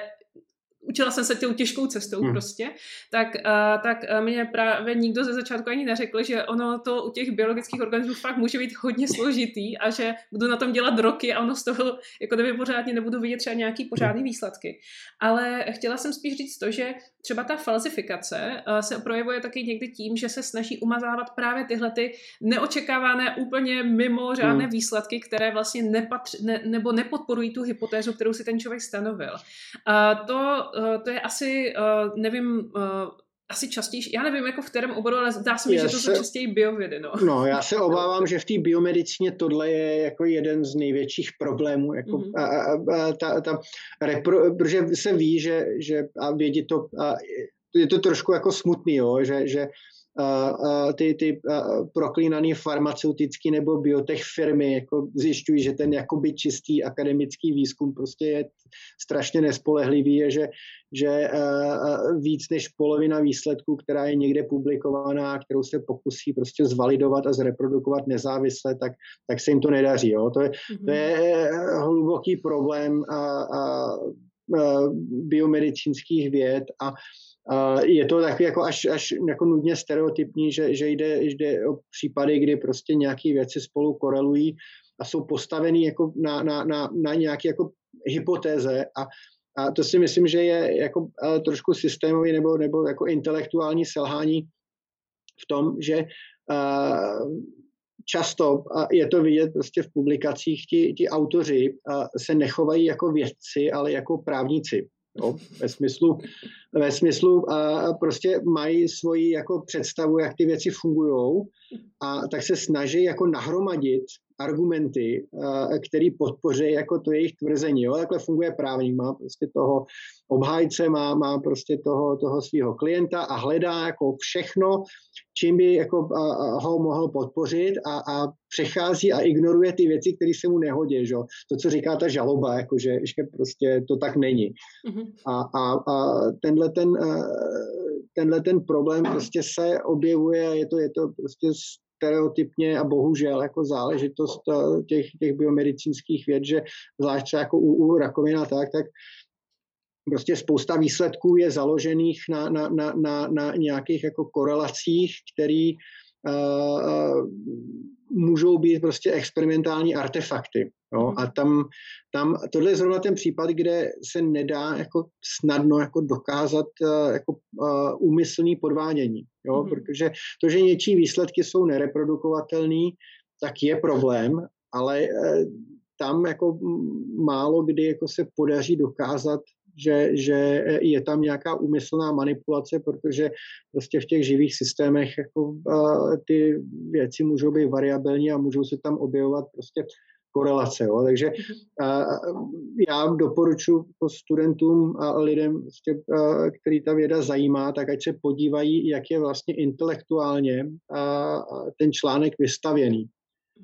učila jsem se tou těžkou cestou hmm. prostě, tak, uh, tak uh, mě právě nikdo ze začátku ani neřekl, že ono to u těch biologických organismů fakt může být hodně složitý a že budu na tom dělat roky a ono z toho jako kdyby pořádně nebudu vidět třeba nějaký pořádný hmm. výsledky. Ale chtěla jsem spíš říct to, že třeba ta falzifikace uh, se projevuje taky někdy tím, že se snaží umazávat právě tyhle ty neočekávané úplně mimo řádné hmm. výsledky, které vlastně nepatř, ne, nebo nepodporují tu hypotézu, kterou si ten člověk stanovil. Uh, to Eh, to je asi, eh, nevím, eh, asi častější, já nevím, jako v kterém oboru, ale zdá se mi, že to jsou častěji biovědy. No. no, já se obávám, že v té biomedicíně tohle je jako jeden z největších problémů. Jako mm-hmm. a, a, a, ta, ta repro, protože se ví, že, že a vědí to, a je to trošku jako smutný, jo, že, že ty, ty proklínaný farmaceutický nebo biotech firmy jako zjišťují, že ten jakoby čistý akademický výzkum prostě je strašně nespolehlivý, je, že, že víc než polovina výsledků, která je někde publikovaná, kterou se pokusí prostě zvalidovat a zreprodukovat nezávisle, tak, tak se jim to nedaří. Jo? To, je, to je hluboký problém a, a, a biomedicínských věd a je to takový jako až, až jako nudně stereotypní, že, že jde, jde o případy, kdy prostě nějaké věci spolu korelují a jsou postaveny jako na, na, na, na nějaké jako hypotéze a, a to si myslím, že je jako trošku systémový nebo, nebo jako intelektuální selhání v tom, že často, a je to vidět prostě v publikacích, ti, ti autoři se nechovají jako vědci, ale jako právníci. Jo, ve smyslu, ve smyslu a prostě mají svoji jako představu, jak ty věci fungují a tak se snaží jako nahromadit argumenty, které podpoří jako to jejich tvrzení. Jo? Takhle funguje právník, má prostě toho obhájce, má, má prostě toho, toho svého klienta a hledá jako všechno, čím by jako ho mohl podpořit a, a přechází a ignoruje ty věci, které se mu nehodí. Že? To, co říká ta žaloba, jako že, že prostě to tak není. Mm-hmm. A, a, a tenhle, ten, tenhle ten problém prostě se objevuje a je to, je to prostě stereotypně a bohužel jako záležitost těch, těch biomedicínských věd, že zvlášť třeba jako u, u rakovina tak, tak prostě spousta výsledků je založených na, na, na, na, na nějakých jako korelacích, který uh, můžou být prostě experimentální artefakty. Jo? Mhm. A tam, tam, tohle je zrovna ten případ, kde se nedá jako snadno jako dokázat uh, jako úmyslný podvádění. Jo? Mm-hmm. Protože to, že něčí výsledky jsou nereprodukovatelné, tak je problém, ale tam jako málo kdy jako se podaří dokázat že, že je tam nějaká úmyslná manipulace, protože prostě v těch živých systémech jako, ty věci můžou být variabilní a můžou se tam objevovat prostě korelace. Jo. Takže a, já doporučuji studentům a lidem, prostě, který ta věda zajímá, tak ať se podívají, jak je vlastně intelektuálně a, ten článek vystavěný.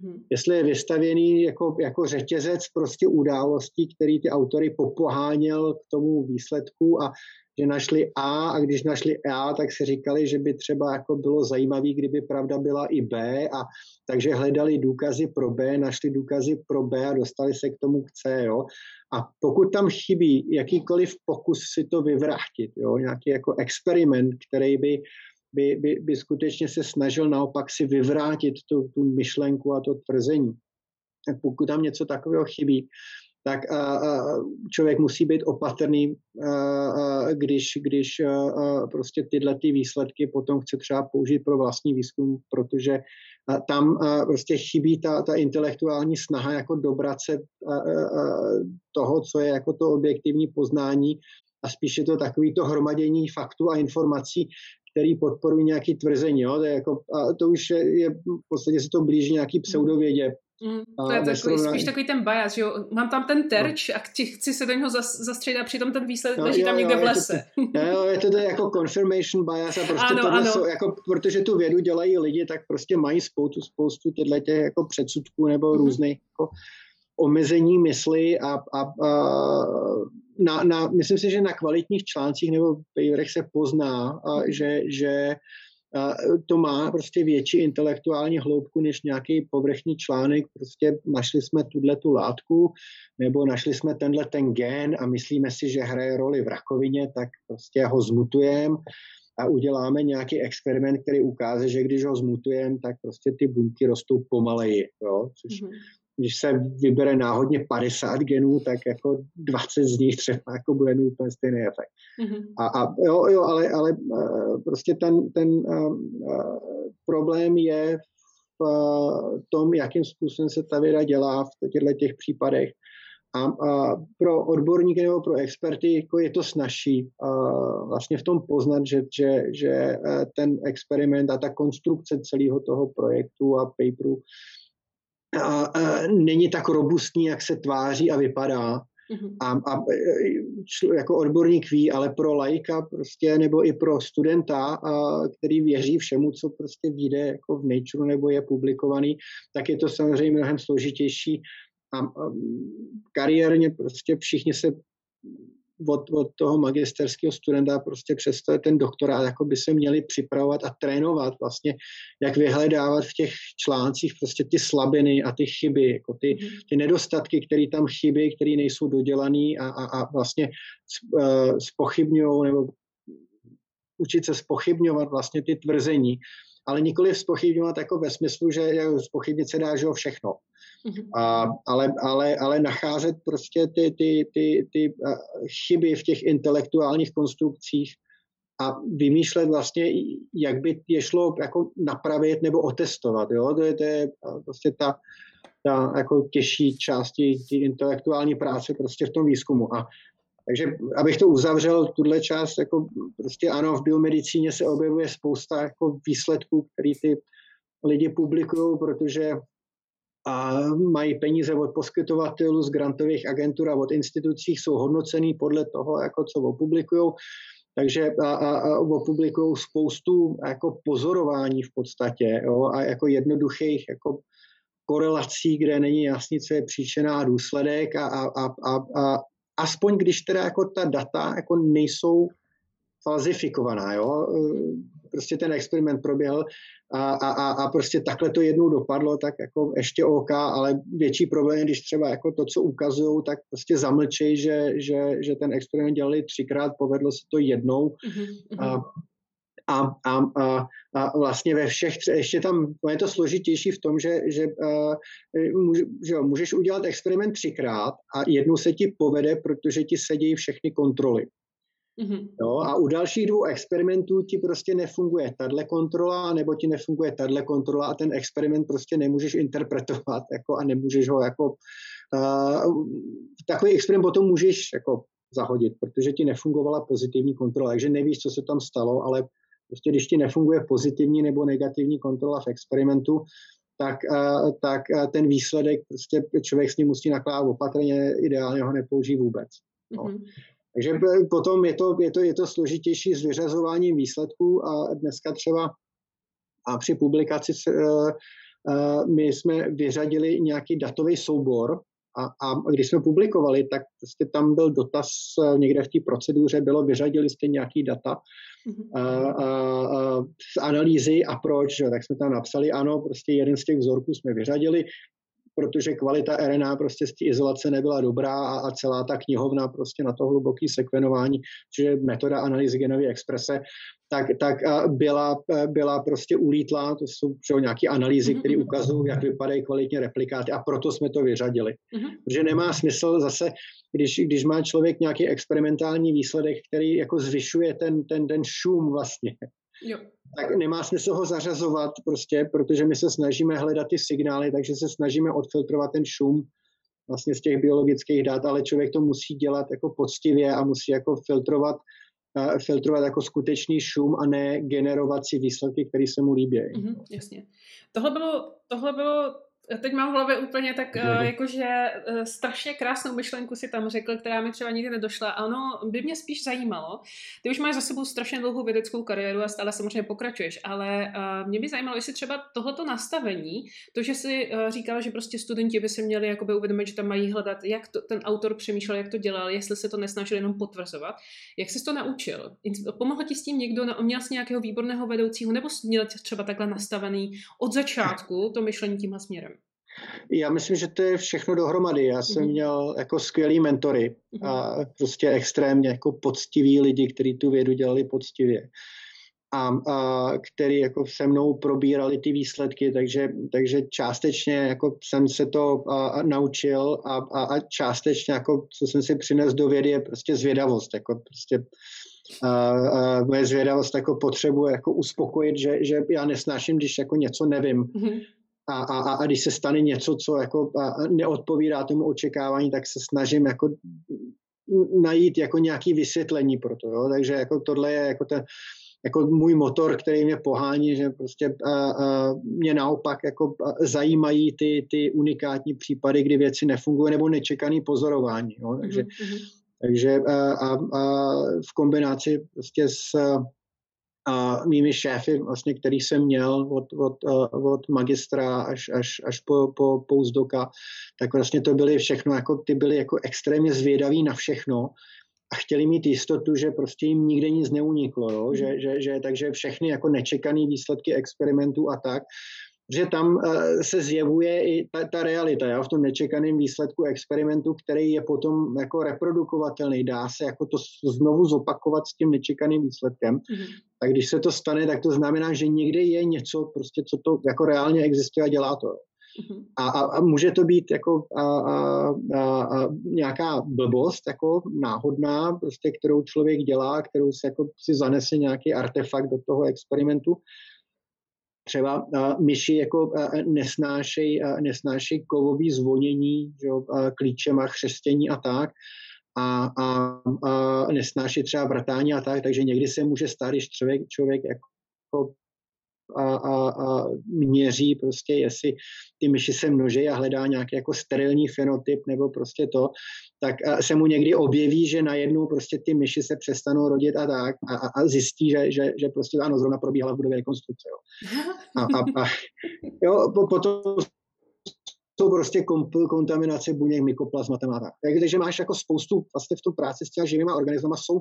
Hmm. Jestli je vystavěný jako, jako řetězec prostě událostí, který ty autory popoháněl k tomu výsledku a že našli A a když našli A, tak se říkali, že by třeba jako bylo zajímavé, kdyby pravda byla i B a takže hledali důkazy pro B, našli důkazy pro B a dostali se k tomu k C, jo. A pokud tam chybí jakýkoliv pokus si to vyvrátit, jo, nějaký jako experiment, který by by, by, by skutečně se snažil naopak si vyvrátit tu, tu myšlenku a to tvrzení. Tak pokud tam něco takového chybí, tak a, a člověk musí být opatrný, a, a, když, když a, a prostě tyhle ty výsledky potom chce třeba použít pro vlastní výzkum, protože a, tam a, prostě chybí ta, ta intelektuální snaha jako dobrat se a, a, toho, co je jako to objektivní poznání a spíš je to takový to hromadění faktů a informací, který podporují nějaký tvrzení. Jo? To, je jako, a to už je, je, v podstatě se to blíží nějaký pseudovědě. Mm, to je takový, spíš takový ten bias, že jo? Mám tam ten terč no. a chci, chci se do něho zastřelit a přitom ten výsledek no, leží jo, tam někde jo, v lese. To, jo, je to, to jako confirmation bias a prostě ano, ano. Jsou, jako, protože tu vědu dělají lidi, tak prostě mají spoustu, spoustu těchto těch jako předsudků nebo mm-hmm. různých jako omezení mysli a, a, a na, na, myslím si, že na kvalitních článcích nebo paperech se pozná, a, že, že a to má prostě větší intelektuální hloubku než nějaký povrchní článek. Prostě našli jsme tuhle tu látku nebo našli jsme tenhle ten gen a myslíme si, že hraje roli v rakovině, tak prostě ho zmutujeme a uděláme nějaký experiment, který ukáže, že když ho zmutujeme, tak prostě ty buňky rostou pomaleji, jo? což mm-hmm když se vybere náhodně 50 genů, tak jako 20 z nich třeba jako bude mít úplně stejný efekt. Mm-hmm. A, a jo, jo, ale, ale eh, prostě ten, ten uh, problém je v uh, tom, jakým způsobem se ta věda dělá v těchto těch případech. A, a pro odborníky nebo pro experty jako je to snažší uh, vlastně v tom poznat, že, že, že ten experiment a ta konstrukce celého toho projektu a paperu a, a není tak robustní, jak se tváří a vypadá. Mm-hmm. A, a jako odborník ví, ale pro lajka prostě, nebo i pro studenta, a, který věří všemu, co prostě vyjde jako v Nature nebo je publikovaný, tak je to samozřejmě mnohem složitější a, a kariérně prostě všichni se od, od toho magisterského studenta prostě přesto je ten doktorát, jako by se měli připravovat a trénovat vlastně, jak vyhledávat v těch článcích prostě ty slabiny a ty chyby, jako ty, mhm. ty nedostatky, které tam chybí, které nejsou dodělané a, a, a vlastně spochybňují nebo učit se spochybňovat vlastně ty tvrzení, ale nikoli spochybňovat jako ve smyslu, že spochybnit se dá že všechno. Mhm. A, ale, ale, ale nacházet prostě ty, ty, ty, ty chyby v těch intelektuálních konstrukcích a vymýšlet vlastně, jak by je šlo jako napravit nebo otestovat. Jo? To je, to je prostě ta, ta jako těžší části ty intelektuální práce prostě v tom výzkumu. A takže abych to uzavřel, tuhle část, jako prostě ano, v biomedicíně se objevuje spousta jako výsledků, které ty lidi publikují, protože a mají peníze od poskytovatelů z grantových agentur a od institucí, jsou hodnocený podle toho, jako co opublikují. Takže a, a, a opublikují spoustu jako pozorování v podstatě jo, a jako jednoduchých jako korelací, kde není jasný, co je příčina a důsledek a, a, a, a, a aspoň když teda jako ta data jako nejsou falzifikovaná, jo. Prostě ten experiment proběhl a, a, a prostě takhle to jednou dopadlo, tak jako ještě OK, ale větší problém je, když třeba jako to, co ukazují, tak prostě zamlčej, že, že, že ten experiment dělali třikrát, povedlo se to jednou. Mm-hmm. A, a, a, a, a vlastně ve všech, ještě tam je to složitější v tom, že, že, uh, že jo, můžeš udělat experiment třikrát a jednou se ti povede, protože ti sedí všechny kontroly. Mm-hmm. Jo, a u dalších dvou experimentů ti prostě nefunguje tahle kontrola, nebo ti nefunguje tahle kontrola a ten experiment prostě nemůžeš interpretovat jako, a nemůžeš ho jako... Uh, takový experiment potom můžeš jako zahodit, protože ti nefungovala pozitivní kontrola, takže nevíš, co se tam stalo, ale prostě když ti nefunguje pozitivní nebo negativní kontrola v experimentu, tak, uh, tak uh, ten výsledek, prostě člověk s ním musí nakládat opatrně, ideálně ho nepoužít vůbec. No. Mm-hmm. Takže potom je to, je to, je to složitější s vyřazováním výsledků a dneska třeba a při publikaci se, uh, my jsme vyřadili nějaký datový soubor a, a když jsme publikovali, tak prostě tam byl dotaz e, někde v té proceduře, bylo vyřadili jste nějaký data a, a, a, z analýzy a proč, tak jsme tam napsali ano, prostě jeden z těch vzorků jsme vyřadili, protože kvalita RNA prostě z té izolace nebyla dobrá a, a celá ta knihovna prostě na to hluboké sekvenování, což je metoda analýzy genové exprese, tak, tak byla, byla prostě ulítlá, to jsou že, nějaké analýzy, které mhm. ukazují, jak vypadají kvalitně replikáty a proto jsme to vyřadili. Mm-hmm. Protože nemá smysl zase, když, když má člověk nějaký experimentální výsledek, který jako zvyšuje ten, ten, ten šum vlastně, jo tak nemá smysl ho zařazovat prostě, protože my se snažíme hledat ty signály, takže se snažíme odfiltrovat ten šum vlastně z těch biologických dat, ale člověk to musí dělat jako poctivě a musí jako filtrovat filtrovat jako skutečný šum a ne generovat si výsledky, které se mu líbí. Mm-hmm, jasně. Tohle bylo, tohle bylo Teď mám v hlavě úplně tak, uh, jakože uh, strašně krásnou myšlenku si tam řekl, která mi třeba nikdy nedošla. Ano, by mě spíš zajímalo. Ty už máš za sebou strašně dlouhou vědeckou kariéru a stále samozřejmě pokračuješ, ale uh, mě by zajímalo, jestli třeba tohoto nastavení, to, že si uh, říkal, že prostě studenti by se měli jakoby uvědomit, že tam mají hledat, jak to, ten autor přemýšlel, jak to dělal, jestli se to nesnažil jenom potvrzovat. Jak jsi to naučil? Pomohl ti s tím někdo, měl jsi nějakého výborného vedoucího, nebo jsi měl třeba takhle nastavený od začátku to myšlení tímhle směrem? Já myslím, že to je všechno dohromady. Já jsem mm-hmm. měl jako skvělý mentory mm-hmm. a prostě extrémně jako poctiví lidi, kteří tu vědu dělali poctivě a, a který jako se mnou probírali ty výsledky, takže, takže částečně jako jsem se to a, a naučil a, a, a částečně jako co jsem si přinesl do vědy je prostě zvědavost, jako prostě a, a moje zvědavost jako potřebuje jako uspokojit, že, že já nesnáším, když jako něco nevím. Mm-hmm a, a, a když se stane něco, co jako neodpovídá tomu očekávání, tak se snažím jako najít jako nějaký vysvětlení pro to. Jo? Takže jako tohle je jako ten, jako můj motor, který mě pohání, že prostě a, a mě naopak jako zajímají ty, ty unikátní případy, kdy věci nefungují nebo nečekaný pozorování. Jo? Takže, mm-hmm. takže a, a, a v kombinaci prostě s a mými šéfy, vlastně, který jsem měl od, od, od magistra až, až, až po, po pouzdoka, tak vlastně to byly všechno, jako ty byly jako extrémně zvědaví na všechno a chtěli mít jistotu, že prostě jim nikde nic neuniklo, jo? Že, že, že, takže všechny jako nečekané výsledky experimentů a tak, že tam uh, se zjevuje i ta, ta realita, jo, v tom nečekaném výsledku experimentu, který je potom jako reprodukovatelný, dá se jako to znovu zopakovat s tím nečekaným výsledkem. Mm-hmm. Tak když se to stane, tak to znamená, že někde je něco, prostě, co to jako reálně existuje a dělá to. Mm-hmm. A, a, a může to být jako a, a, a, a nějaká blbost, jako náhodná, prostě, kterou člověk dělá, kterou si, jako, si zanese nějaký artefakt do toho experimentu, třeba myši jako nesnášejí nesnášej kovový zvonění že, klíčem a chřestění a tak. A, a, a nesnáší třeba vrtání a tak, takže někdy se může stát, když člověk, člověk jako a, a, a měří prostě, jestli ty myši se množí a hledá nějaký jako sterilní fenotyp nebo prostě to, tak se mu někdy objeví, že najednou prostě ty myši se přestanou rodit a tak a, a zjistí, že, že, že prostě ano, zrovna probíhala v budově rekonstrukce. Jo. A, a, a jo, potom jsou prostě kontaminace buněk, mykoplazmatem a tak. Takže máš jako spoustu, vlastně v tu práci s těmi živými organismy jsou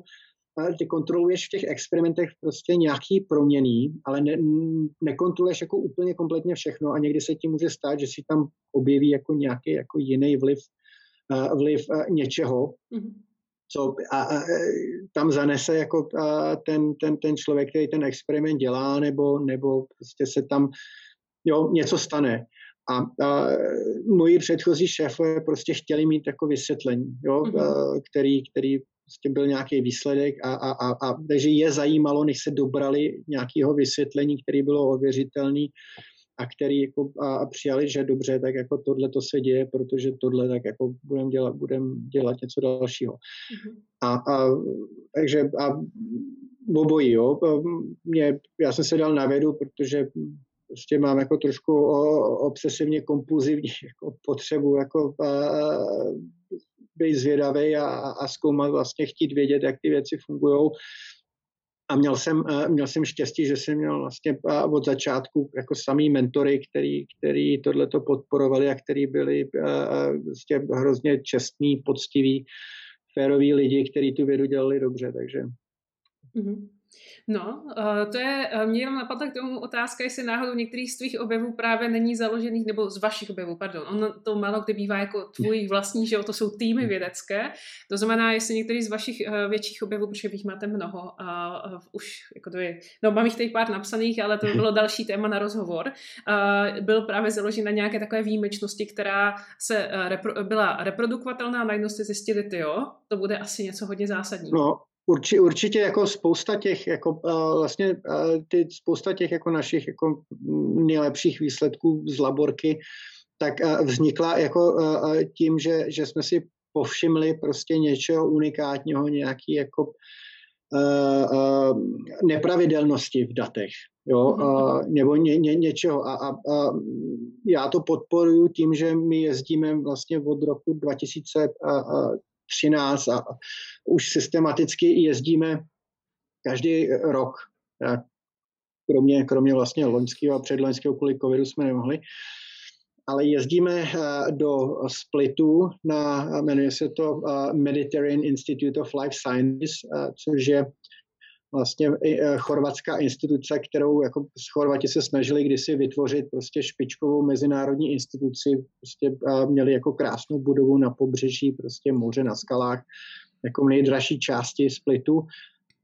ty kontroluješ v těch experimentech prostě nějaký proměný, ale ne, nekontroluješ jako úplně kompletně všechno a někdy se ti může stát, že si tam objeví jako nějaký jako jiný vliv, uh, vliv uh, něčeho, mm-hmm. co a, a, tam zanese jako a, ten, ten, ten člověk, který ten experiment dělá, nebo, nebo prostě se tam jo, něco stane. A, a moji předchozí šéfové prostě chtěli mít jako vysvětlení, jo, mm-hmm. který, který prostě byl nějaký výsledek a, a, a, a takže je zajímalo, než se dobrali nějakého vysvětlení, který bylo ověřitelný a který jako a, a přijali, že dobře, tak jako tohle to se děje, protože tohle tak jako budeme dělat, budem dělat něco dalšího. Mm-hmm. A, a, takže a obojí, jo. Mě, já jsem se dal na vědu, protože prostě mám jako trošku obsesivně kompulzivní jako potřebu jako být zvědavý a, a zkoumat, vlastně chtít vědět, jak ty věci fungují. A měl jsem, měl jsem štěstí, že jsem měl vlastně od začátku jako samý mentory, který, který tohleto podporovali a který byli vlastně hrozně čestní, poctiví, féroví lidi, kteří tu vědu dělali dobře, takže mm-hmm. No, uh, to je, uh, mě jenom napadla k tomu otázka, jestli náhodou některý z tvých objevů právě není založených, nebo z vašich objevů, pardon, on to málo kdy bývá jako tvůj vlastní, že jo, to jsou týmy hmm. vědecké, to znamená, jestli některý z vašich uh, větších objevů, protože vy máte mnoho, uh, už, jako to je, no mám jich tady pár napsaných, ale to bylo další téma na rozhovor, uh, byl právě založen na nějaké takové výjimečnosti, která se repro, byla reprodukovatelná a najednou jste zjistili, ty jo, to bude asi něco hodně zásadního. No, Urči, určitě jako spousta těch, jako uh, vlastně uh, ty spousta těch jako našich jako nejlepších výsledků z laborky, tak uh, vznikla jako uh, tím, že, že jsme si povšimli prostě něčeho unikátního, nějaký jako nepravidelnosti v datech, jo, uh, nebo ně, ně, něčeho. A, a, a já to podporuji tím, že my jezdíme vlastně od roku 2013 a už systematicky jezdíme každý rok. Kromě, kromě vlastně loňského a předloňského kvůli covidu jsme nemohli. Ale jezdíme do Splitu na, jmenuje se to Mediterranean Institute of Life Sciences, což je vlastně e, chorvatská instituce, kterou jako Chorvati se snažili kdysi vytvořit prostě špičkovou mezinárodní instituci, prostě měli jako krásnou budovu na pobřeží, prostě moře na skalách, jako nejdražší části Splitu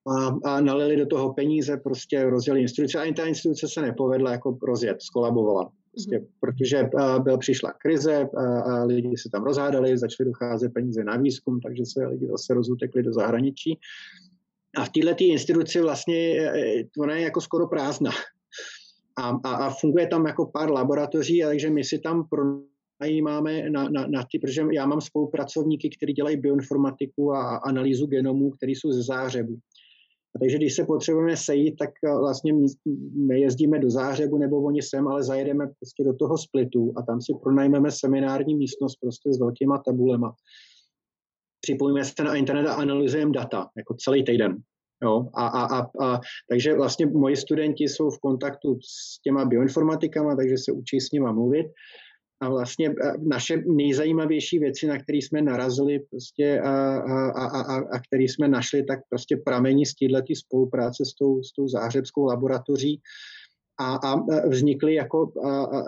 a, a nalili do toho peníze, prostě rozjeli instituce a ani ta instituce se nepovedla jako rozjet, skolabovala. Prostě, mm-hmm. protože byl, přišla krize, a, a lidi se tam rozhádali, začaly docházet peníze na výzkum, takže se lidi zase rozutekli do zahraničí. A v této instituci vlastně e, e, ona je jako skoro prázdná. A, a, a funguje tam jako pár laboratoří, takže my si tam pronajímáme na, na, na ty, protože já mám spolupracovníky, kteří dělají bioinformatiku a analýzu genomů, který jsou ze zářebu. A takže když se potřebujeme sejít, tak e, vlastně nejezdíme do Zářebu nebo oni sem, ale zajedeme prostě do toho splitu a tam si pronajmeme seminární místnost prostě s velkýma tabulema připojíme se na internet a analyzujeme data, jako celý týden. Jo? A, a, a, a, takže vlastně moji studenti jsou v kontaktu s těma bioinformatikama, takže se učí s nima mluvit. A vlastně naše nejzajímavější věci, na které jsme narazili prostě a, a, a, a, a které jsme našli, tak prostě pramení z této spolupráce s tou, s tou záhřebskou laboratoří, a, a vznikly jako a,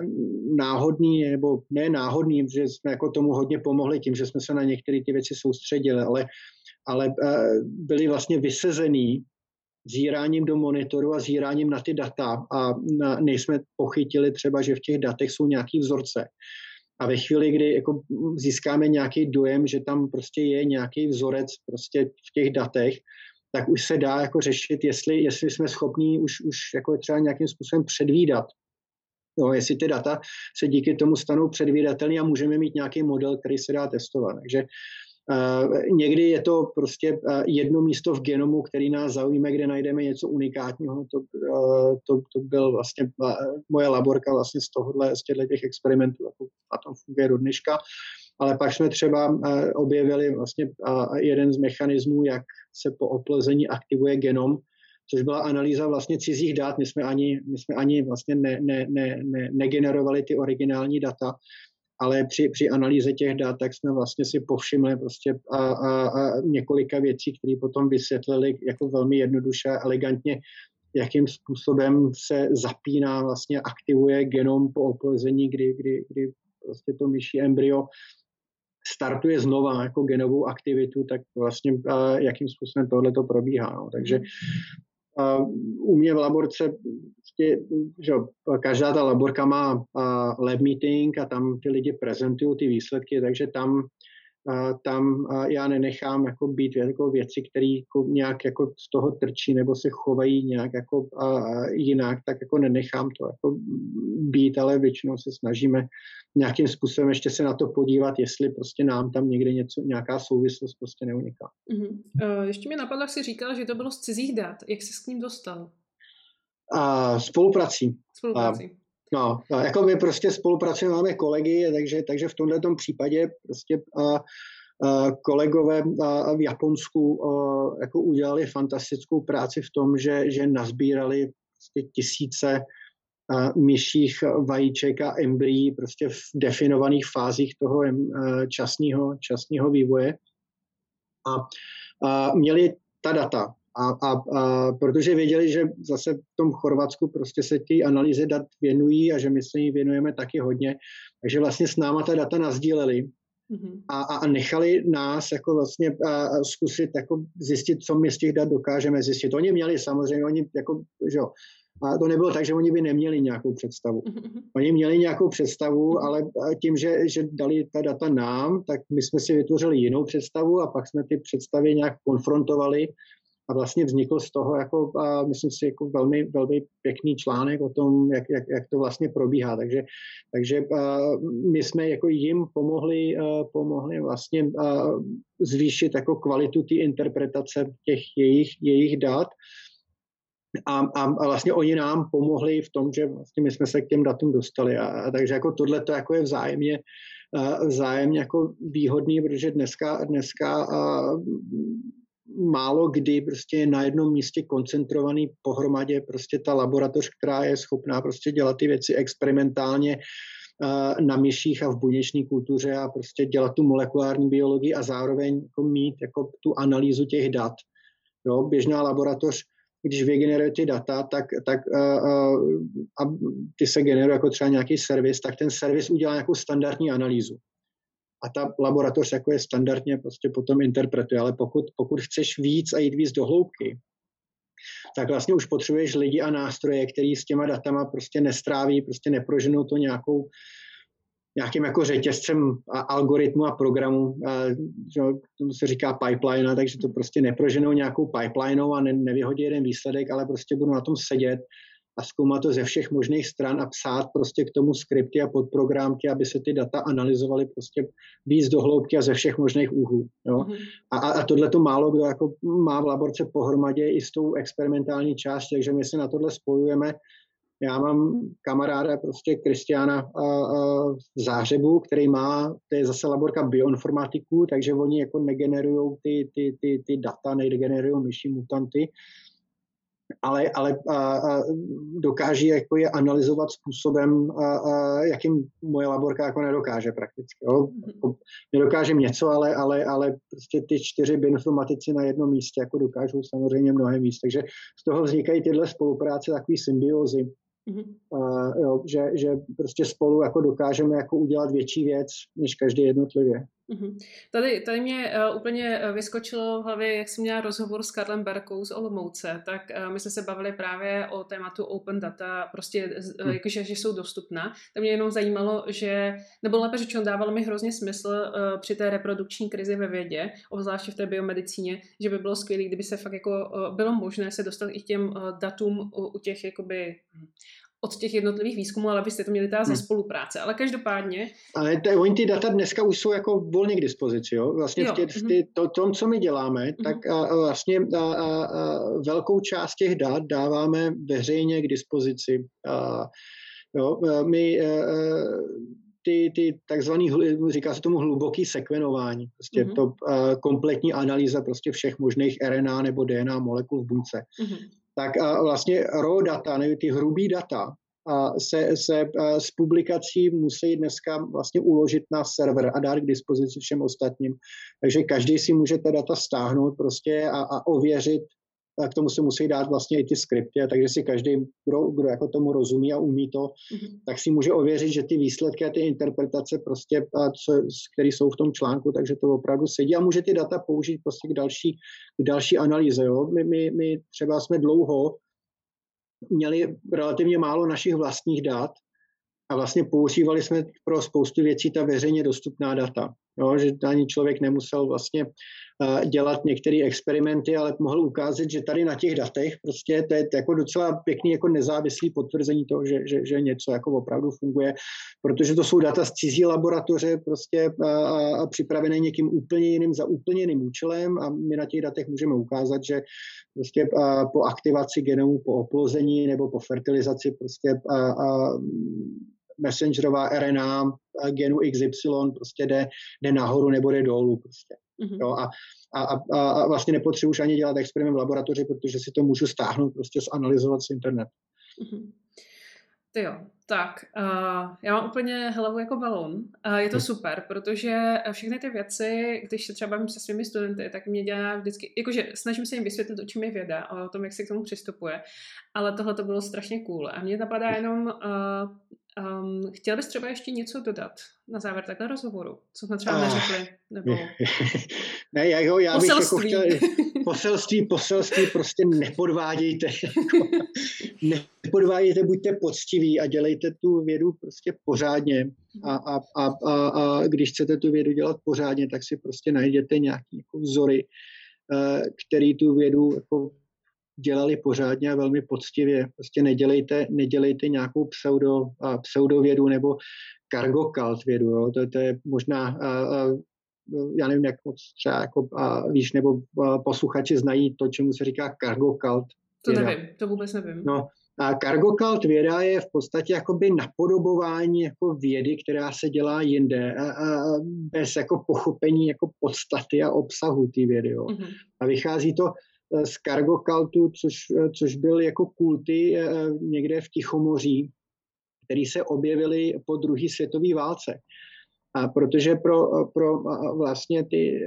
náhodný, nebo ne náhodný, že jsme jako tomu hodně pomohli tím, že jsme se na některé ty věci soustředili, ale, ale byli vlastně vysezený zíráním do monitoru a zíráním na ty data a na, nejsme pochytili třeba, že v těch datech jsou nějaký vzorce. A ve chvíli, kdy jako získáme nějaký dojem, že tam prostě je nějaký vzorec prostě v těch datech, tak už se dá jako řešit, jestli, jestli jsme schopní už, už jako třeba nějakým způsobem předvídat, No, jestli ty data se díky tomu stanou předvídatelný a můžeme mít nějaký model, který se dá testovat. Takže uh, někdy je to prostě uh, jedno místo v genomu, který nás zaujíme, kde najdeme něco unikátního. To, uh, to, to byl vlastně moje laborka vlastně z tohohle, z těchto těch experimentů a to funguje do dneška. Ale pak jsme třeba uh, objevili vlastně jeden z mechanismů, jak se po oplezení aktivuje genom, což byla analýza vlastně cizích dat. My jsme ani, my jsme ani vlastně ne, ne, ne, ne, negenerovali ty originální data, ale při, při analýze těch dat, tak jsme vlastně si povšimli prostě a, a, a několika věcí, které potom vysvětlili jako velmi jednoduše a elegantně, jakým způsobem se zapíná, vlastně aktivuje genom po oplezení, kdy, kdy, kdy prostě to myší embryo startuje znova jako genovou aktivitu, tak vlastně uh, jakým způsobem tohle to probíhá. No. Takže uh, u mě v laborce prostě, že každá ta laborka má uh, lab meeting a tam ty lidi prezentují ty výsledky, takže tam tam já nenechám jako být jako věci, které jako nějak jako z toho trčí nebo se chovají nějak jako jinak, tak jako nenechám to jako být, ale většinou se snažíme nějakým způsobem ještě se na to podívat, jestli prostě nám tam někde něco, nějaká souvislost prostě neuniká. Uh-huh. Uh, ještě mi napadlo, jak jsi říkal, že to bylo z cizích dat. Jak jsi s ním dostal? Uh, spoluprací. Spoluprací. Uh, No, jako my prostě spolupracujeme, máme kolegy, takže, takže v tomto případě prostě a, a kolegové a, v Japonsku a, jako udělali fantastickou práci v tom, že, že nazbírali prostě tisíce a, myších vajíček a embryí prostě v definovaných fázích toho časního, časního vývoje. A, a měli ta data, a, a, a protože věděli, že zase v tom Chorvatsku prostě se ty analýzy dat věnují a že my se jí věnujeme taky hodně, takže vlastně s náma ta data nazdíleli mm-hmm. a, a nechali nás jako vlastně a, zkusit jako zjistit, co my z těch dat dokážeme zjistit. Oni měli samozřejmě, oni jako, že jo, a to nebylo tak, že oni by neměli nějakou představu. Mm-hmm. Oni měli nějakou představu, mm-hmm. ale tím, že, že dali ta data nám, tak my jsme si vytvořili jinou představu a pak jsme ty představy nějak konfrontovali a vlastně vznikl z toho, jako, a myslím si, jako velmi, velmi pěkný článek o tom, jak, jak, jak to vlastně probíhá. Takže, takže my jsme jako jim pomohli, pomohli vlastně zvýšit jako kvalitu té interpretace těch jejich, jejich dat. A, a, a vlastně oni nám pomohli v tom, že vlastně my jsme se k těm datům dostali. A, a takže jako tohle to jako je vzájemně, vzájemně jako výhodný, protože dneska, dneska málo kdy prostě na jednom místě koncentrovaný pohromadě prostě ta laboratoř, která je schopná prostě dělat ty věci experimentálně na myších a v buněčné kultuře a prostě dělat tu molekulární biologii a zároveň jako mít jako tu analýzu těch dat. Jo, běžná laboratoř, když vygeneruje ty data, tak, tak uh, uh, a ty se generuje jako třeba nějaký servis, tak ten servis udělá nějakou standardní analýzu a ta laboratoř jako je standardně prostě potom interpretuje, ale pokud, pokud chceš víc a jít víc do hloubky, tak vlastně už potřebuješ lidi a nástroje, který s těma datama prostě nestráví, prostě neproženou to nějakou, nějakým jako řetězcem a algoritmu a programu, a, že, tomu se říká pipeline, takže to prostě neproženou nějakou pipelineou a ne, nevyhodí jeden výsledek, ale prostě budou na tom sedět a zkoumat to ze všech možných stran a psát prostě k tomu skripty a podprogramky, aby se ty data analyzovaly prostě víc do hloubky a ze všech možných úhlů. Jo? Mm-hmm. A, a tohle to málo kdo jako má v laborce pohromadě i s tou experimentální částí, takže my se na tohle spojujeme. Já mám kamaráda, prostě Kristiána v Zářebu, který má, to je zase laborka bioinformatiků, takže oni jako negenerují ty, ty, ty, ty data, negenerují myší mutanty, ale, ale a, a dokáží jako je analyzovat způsobem, a, a, jakým moje laborka jako nedokáže prakticky. Jo. Jako nedokážem něco, ale, ale, ale prostě ty čtyři bioinformatici na jednom místě jako dokážou samozřejmě mnohem víc. Takže z toho vznikají tyhle spolupráce, takový symbiozy. Mm-hmm. Uh, jo, že, že prostě spolu jako dokážeme jako udělat větší věc, než každý jednotlivě. Mm-hmm. Tady, tady mě uh, úplně eh, vyskočilo v hlavě, jak jsem měla rozhovor s Karlem Berkou z Olomouce, tak uh, my jsme se bavili právě o tématu open data, prostě uh, jakože, že jsou dostupná. Tak mě jenom zajímalo, že, nebo lépe řečeno, dávalo mi hrozně smysl uh, při té reprodukční krizi ve vědě, obzvláště v té biomedicíně, že by bylo skvělé, kdyby se fakt jako uh, bylo možné se dostat i k těm uh, datům u, u těch jakoby od těch jednotlivých výzkumů, ale byste to měli teda hmm. ze spolupráce. Ale každopádně... Ale t- oni ty data dneska už jsou jako volně k dispozici. Jo? Vlastně jo. v, tě, v tě, to, tom, co my děláme, mm-hmm. tak a, a vlastně a, a, a velkou část těch dat dáváme veřejně k dispozici. A, jo? My a, ty, ty takzvaný, říká se tomu hluboký sekvenování, prostě mm-hmm. to a, kompletní analýza prostě všech možných RNA nebo DNA molekul v buňce. Mm-hmm tak vlastně raw data, nebo ty hrubý data, se, se z publikací musí dneska vlastně uložit na server a dát k dispozici všem ostatním. Takže každý si může ta data stáhnout prostě a, a ověřit k tomu se musí dát vlastně i ty skripty, takže si každý, kdo, kdo jako tomu rozumí a umí to, mm-hmm. tak si může ověřit, že ty výsledky a ty interpretace prostě, co, které jsou v tom článku, takže to opravdu sedí a může ty data použít prostě k další, k další analýze. Jo? My, my, my třeba jsme dlouho měli relativně málo našich vlastních dat a vlastně používali jsme pro spoustu věcí ta veřejně dostupná data. Jo, že ani člověk nemusel vlastně uh, dělat některé experimenty, ale mohl ukázat, že tady na těch datech prostě to je jako docela pěkný jako nezávislý potvrzení toho, že, že, že něco jako opravdu funguje, protože to jsou data z cizí laboratoře prostě uh, uh, připravené někým úplně jiným za úplně jiným účelem. A my na těch datech můžeme ukázat, že prostě uh, po aktivaci genomu, po oplození nebo po fertilizaci prostě uh, uh, messengerová RNA genu XY prostě jde, jde nahoru nebo jde dolů prostě. Mm-hmm. Jo, a, a, a, a vlastně nepotřebuji už ani dělat experiment v laboratoři, protože si to můžu stáhnout, prostě zanalizovat z internetu. Mm-hmm. Ty jo, tak uh, já mám úplně hlavu jako balon. Uh, je to hm. super, protože všechny ty věci, když se třeba bavím se svými studenty, tak mě dělá vždycky, jakože snažím se jim vysvětlit, o čem je věda a o tom, jak se k tomu přistupuje, ale tohle to bylo strašně cool. A mě napadá jenom, uh, Um, chtěl bys třeba ještě něco dodat na závěr takhle rozhovoru? Co jsme třeba neřekli? Nebo... ne, já, jo, já bych jako chtěl... Poselství, poselství, prostě nepodvádějte. Jako, nepodvádějte, buďte poctiví a dělejte tu vědu prostě pořádně. A, a, a, a, a když chcete tu vědu dělat pořádně, tak si prostě najděte nějaký jako vzory který tu vědu jako dělali pořádně a velmi poctivě. Prostě nedělejte, nedělejte nějakou pseudo, pseudovědu nebo cargo cult vědu. Jo. To, to je možná, a, a, já nevím, jak moc třeba jako, a, víš, nebo a, posluchači znají to, čemu se říká cargo cult. To nevím, to vůbec nevím. No, a cargo cult věda je v podstatě jakoby napodobování jako vědy, která se dělá jinde, a, a bez jako pochopení jako podstaty a obsahu té vědy. Jo. Mm-hmm. A vychází to z cargo cultu, což, což byl jako kulty někde v Tichomoří, který se objevily po druhé světové válce. A protože pro, pro vlastně ty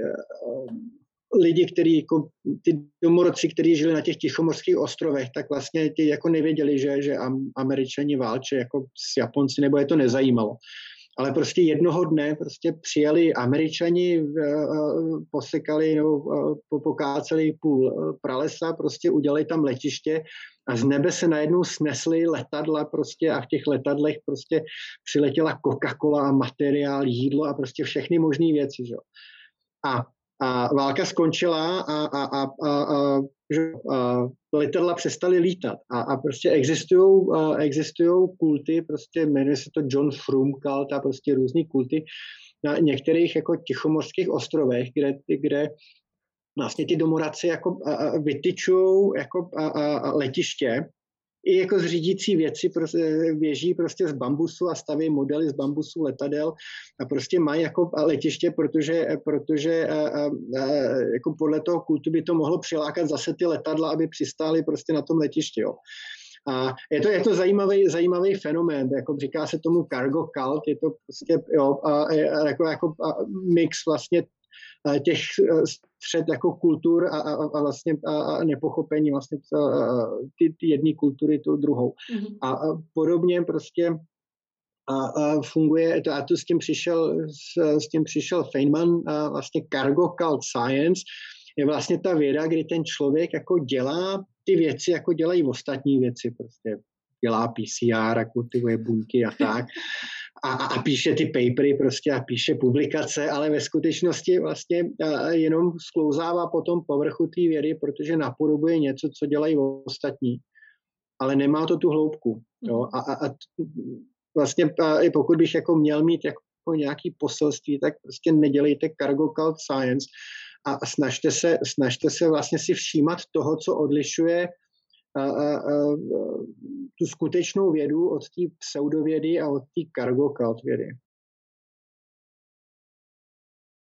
lidi, který, jako, ty domorodci, kteří žili na těch tichomorských ostrovech, tak vlastně ti jako nevěděli, že, že američani válče jako s Japonci, nebo je to nezajímalo. Ale prostě jednoho dne prostě přijeli američani, posekali nebo pokáceli půl pralesa, prostě udělali tam letiště a z nebe se najednou snesly letadla prostě a v těch letadlech prostě přiletěla Coca-Cola a materiál, jídlo a prostě všechny možné věci. Že? A a válka skončila a, a, a, a, a, a letadla přestaly lítat. A, a prostě existují existujou kulty, prostě jmenuje se to John Frum kult a prostě různý kulty na některých jako tichomorských ostrovech, kde, kde vlastně ty domoradci jako vytyčují jako a, a letiště i jako zřídící věci prostě běží prostě z bambusu a staví modely z bambusu letadel a prostě mají jako letiště, protože, protože a, a, a, jako podle toho kultu by to mohlo přilákat zase ty letadla, aby přistály prostě na tom letišti. Jo. A je to, je to zajímavý, zajímavý fenomén, jako říká se tomu cargo cult, je to prostě jo, a, a, jako, jako a mix vlastně těch e, střed jako kultur a, a, a vlastně a, a nepochopení vlastně ty, ty jedné kultury tu druhou. Mm-hmm. A, a podobně prostě a, a funguje, to, a tu s tím přišel, s, s tím přišel Feynman, a vlastně cargo cult science, je vlastně ta věda, kdy ten člověk jako dělá ty věci, jako dělají ostatní věci, prostě dělá PCR a kultivuje buňky a tak a, a píše ty papery prostě a píše publikace, ale ve skutečnosti vlastně jenom sklouzává po tom povrchu té vědy, protože napodobuje něco, co dělají ostatní, ale nemá to tu hloubku. Jo? A, a, a vlastně a i pokud bych jako měl mít jako nějaký poselství, tak prostě nedělejte cargo cult science a snažte se, snažte se vlastně si všímat toho, co odlišuje tu skutečnou vědu od té pseudovědy a od té cargo cult vědy.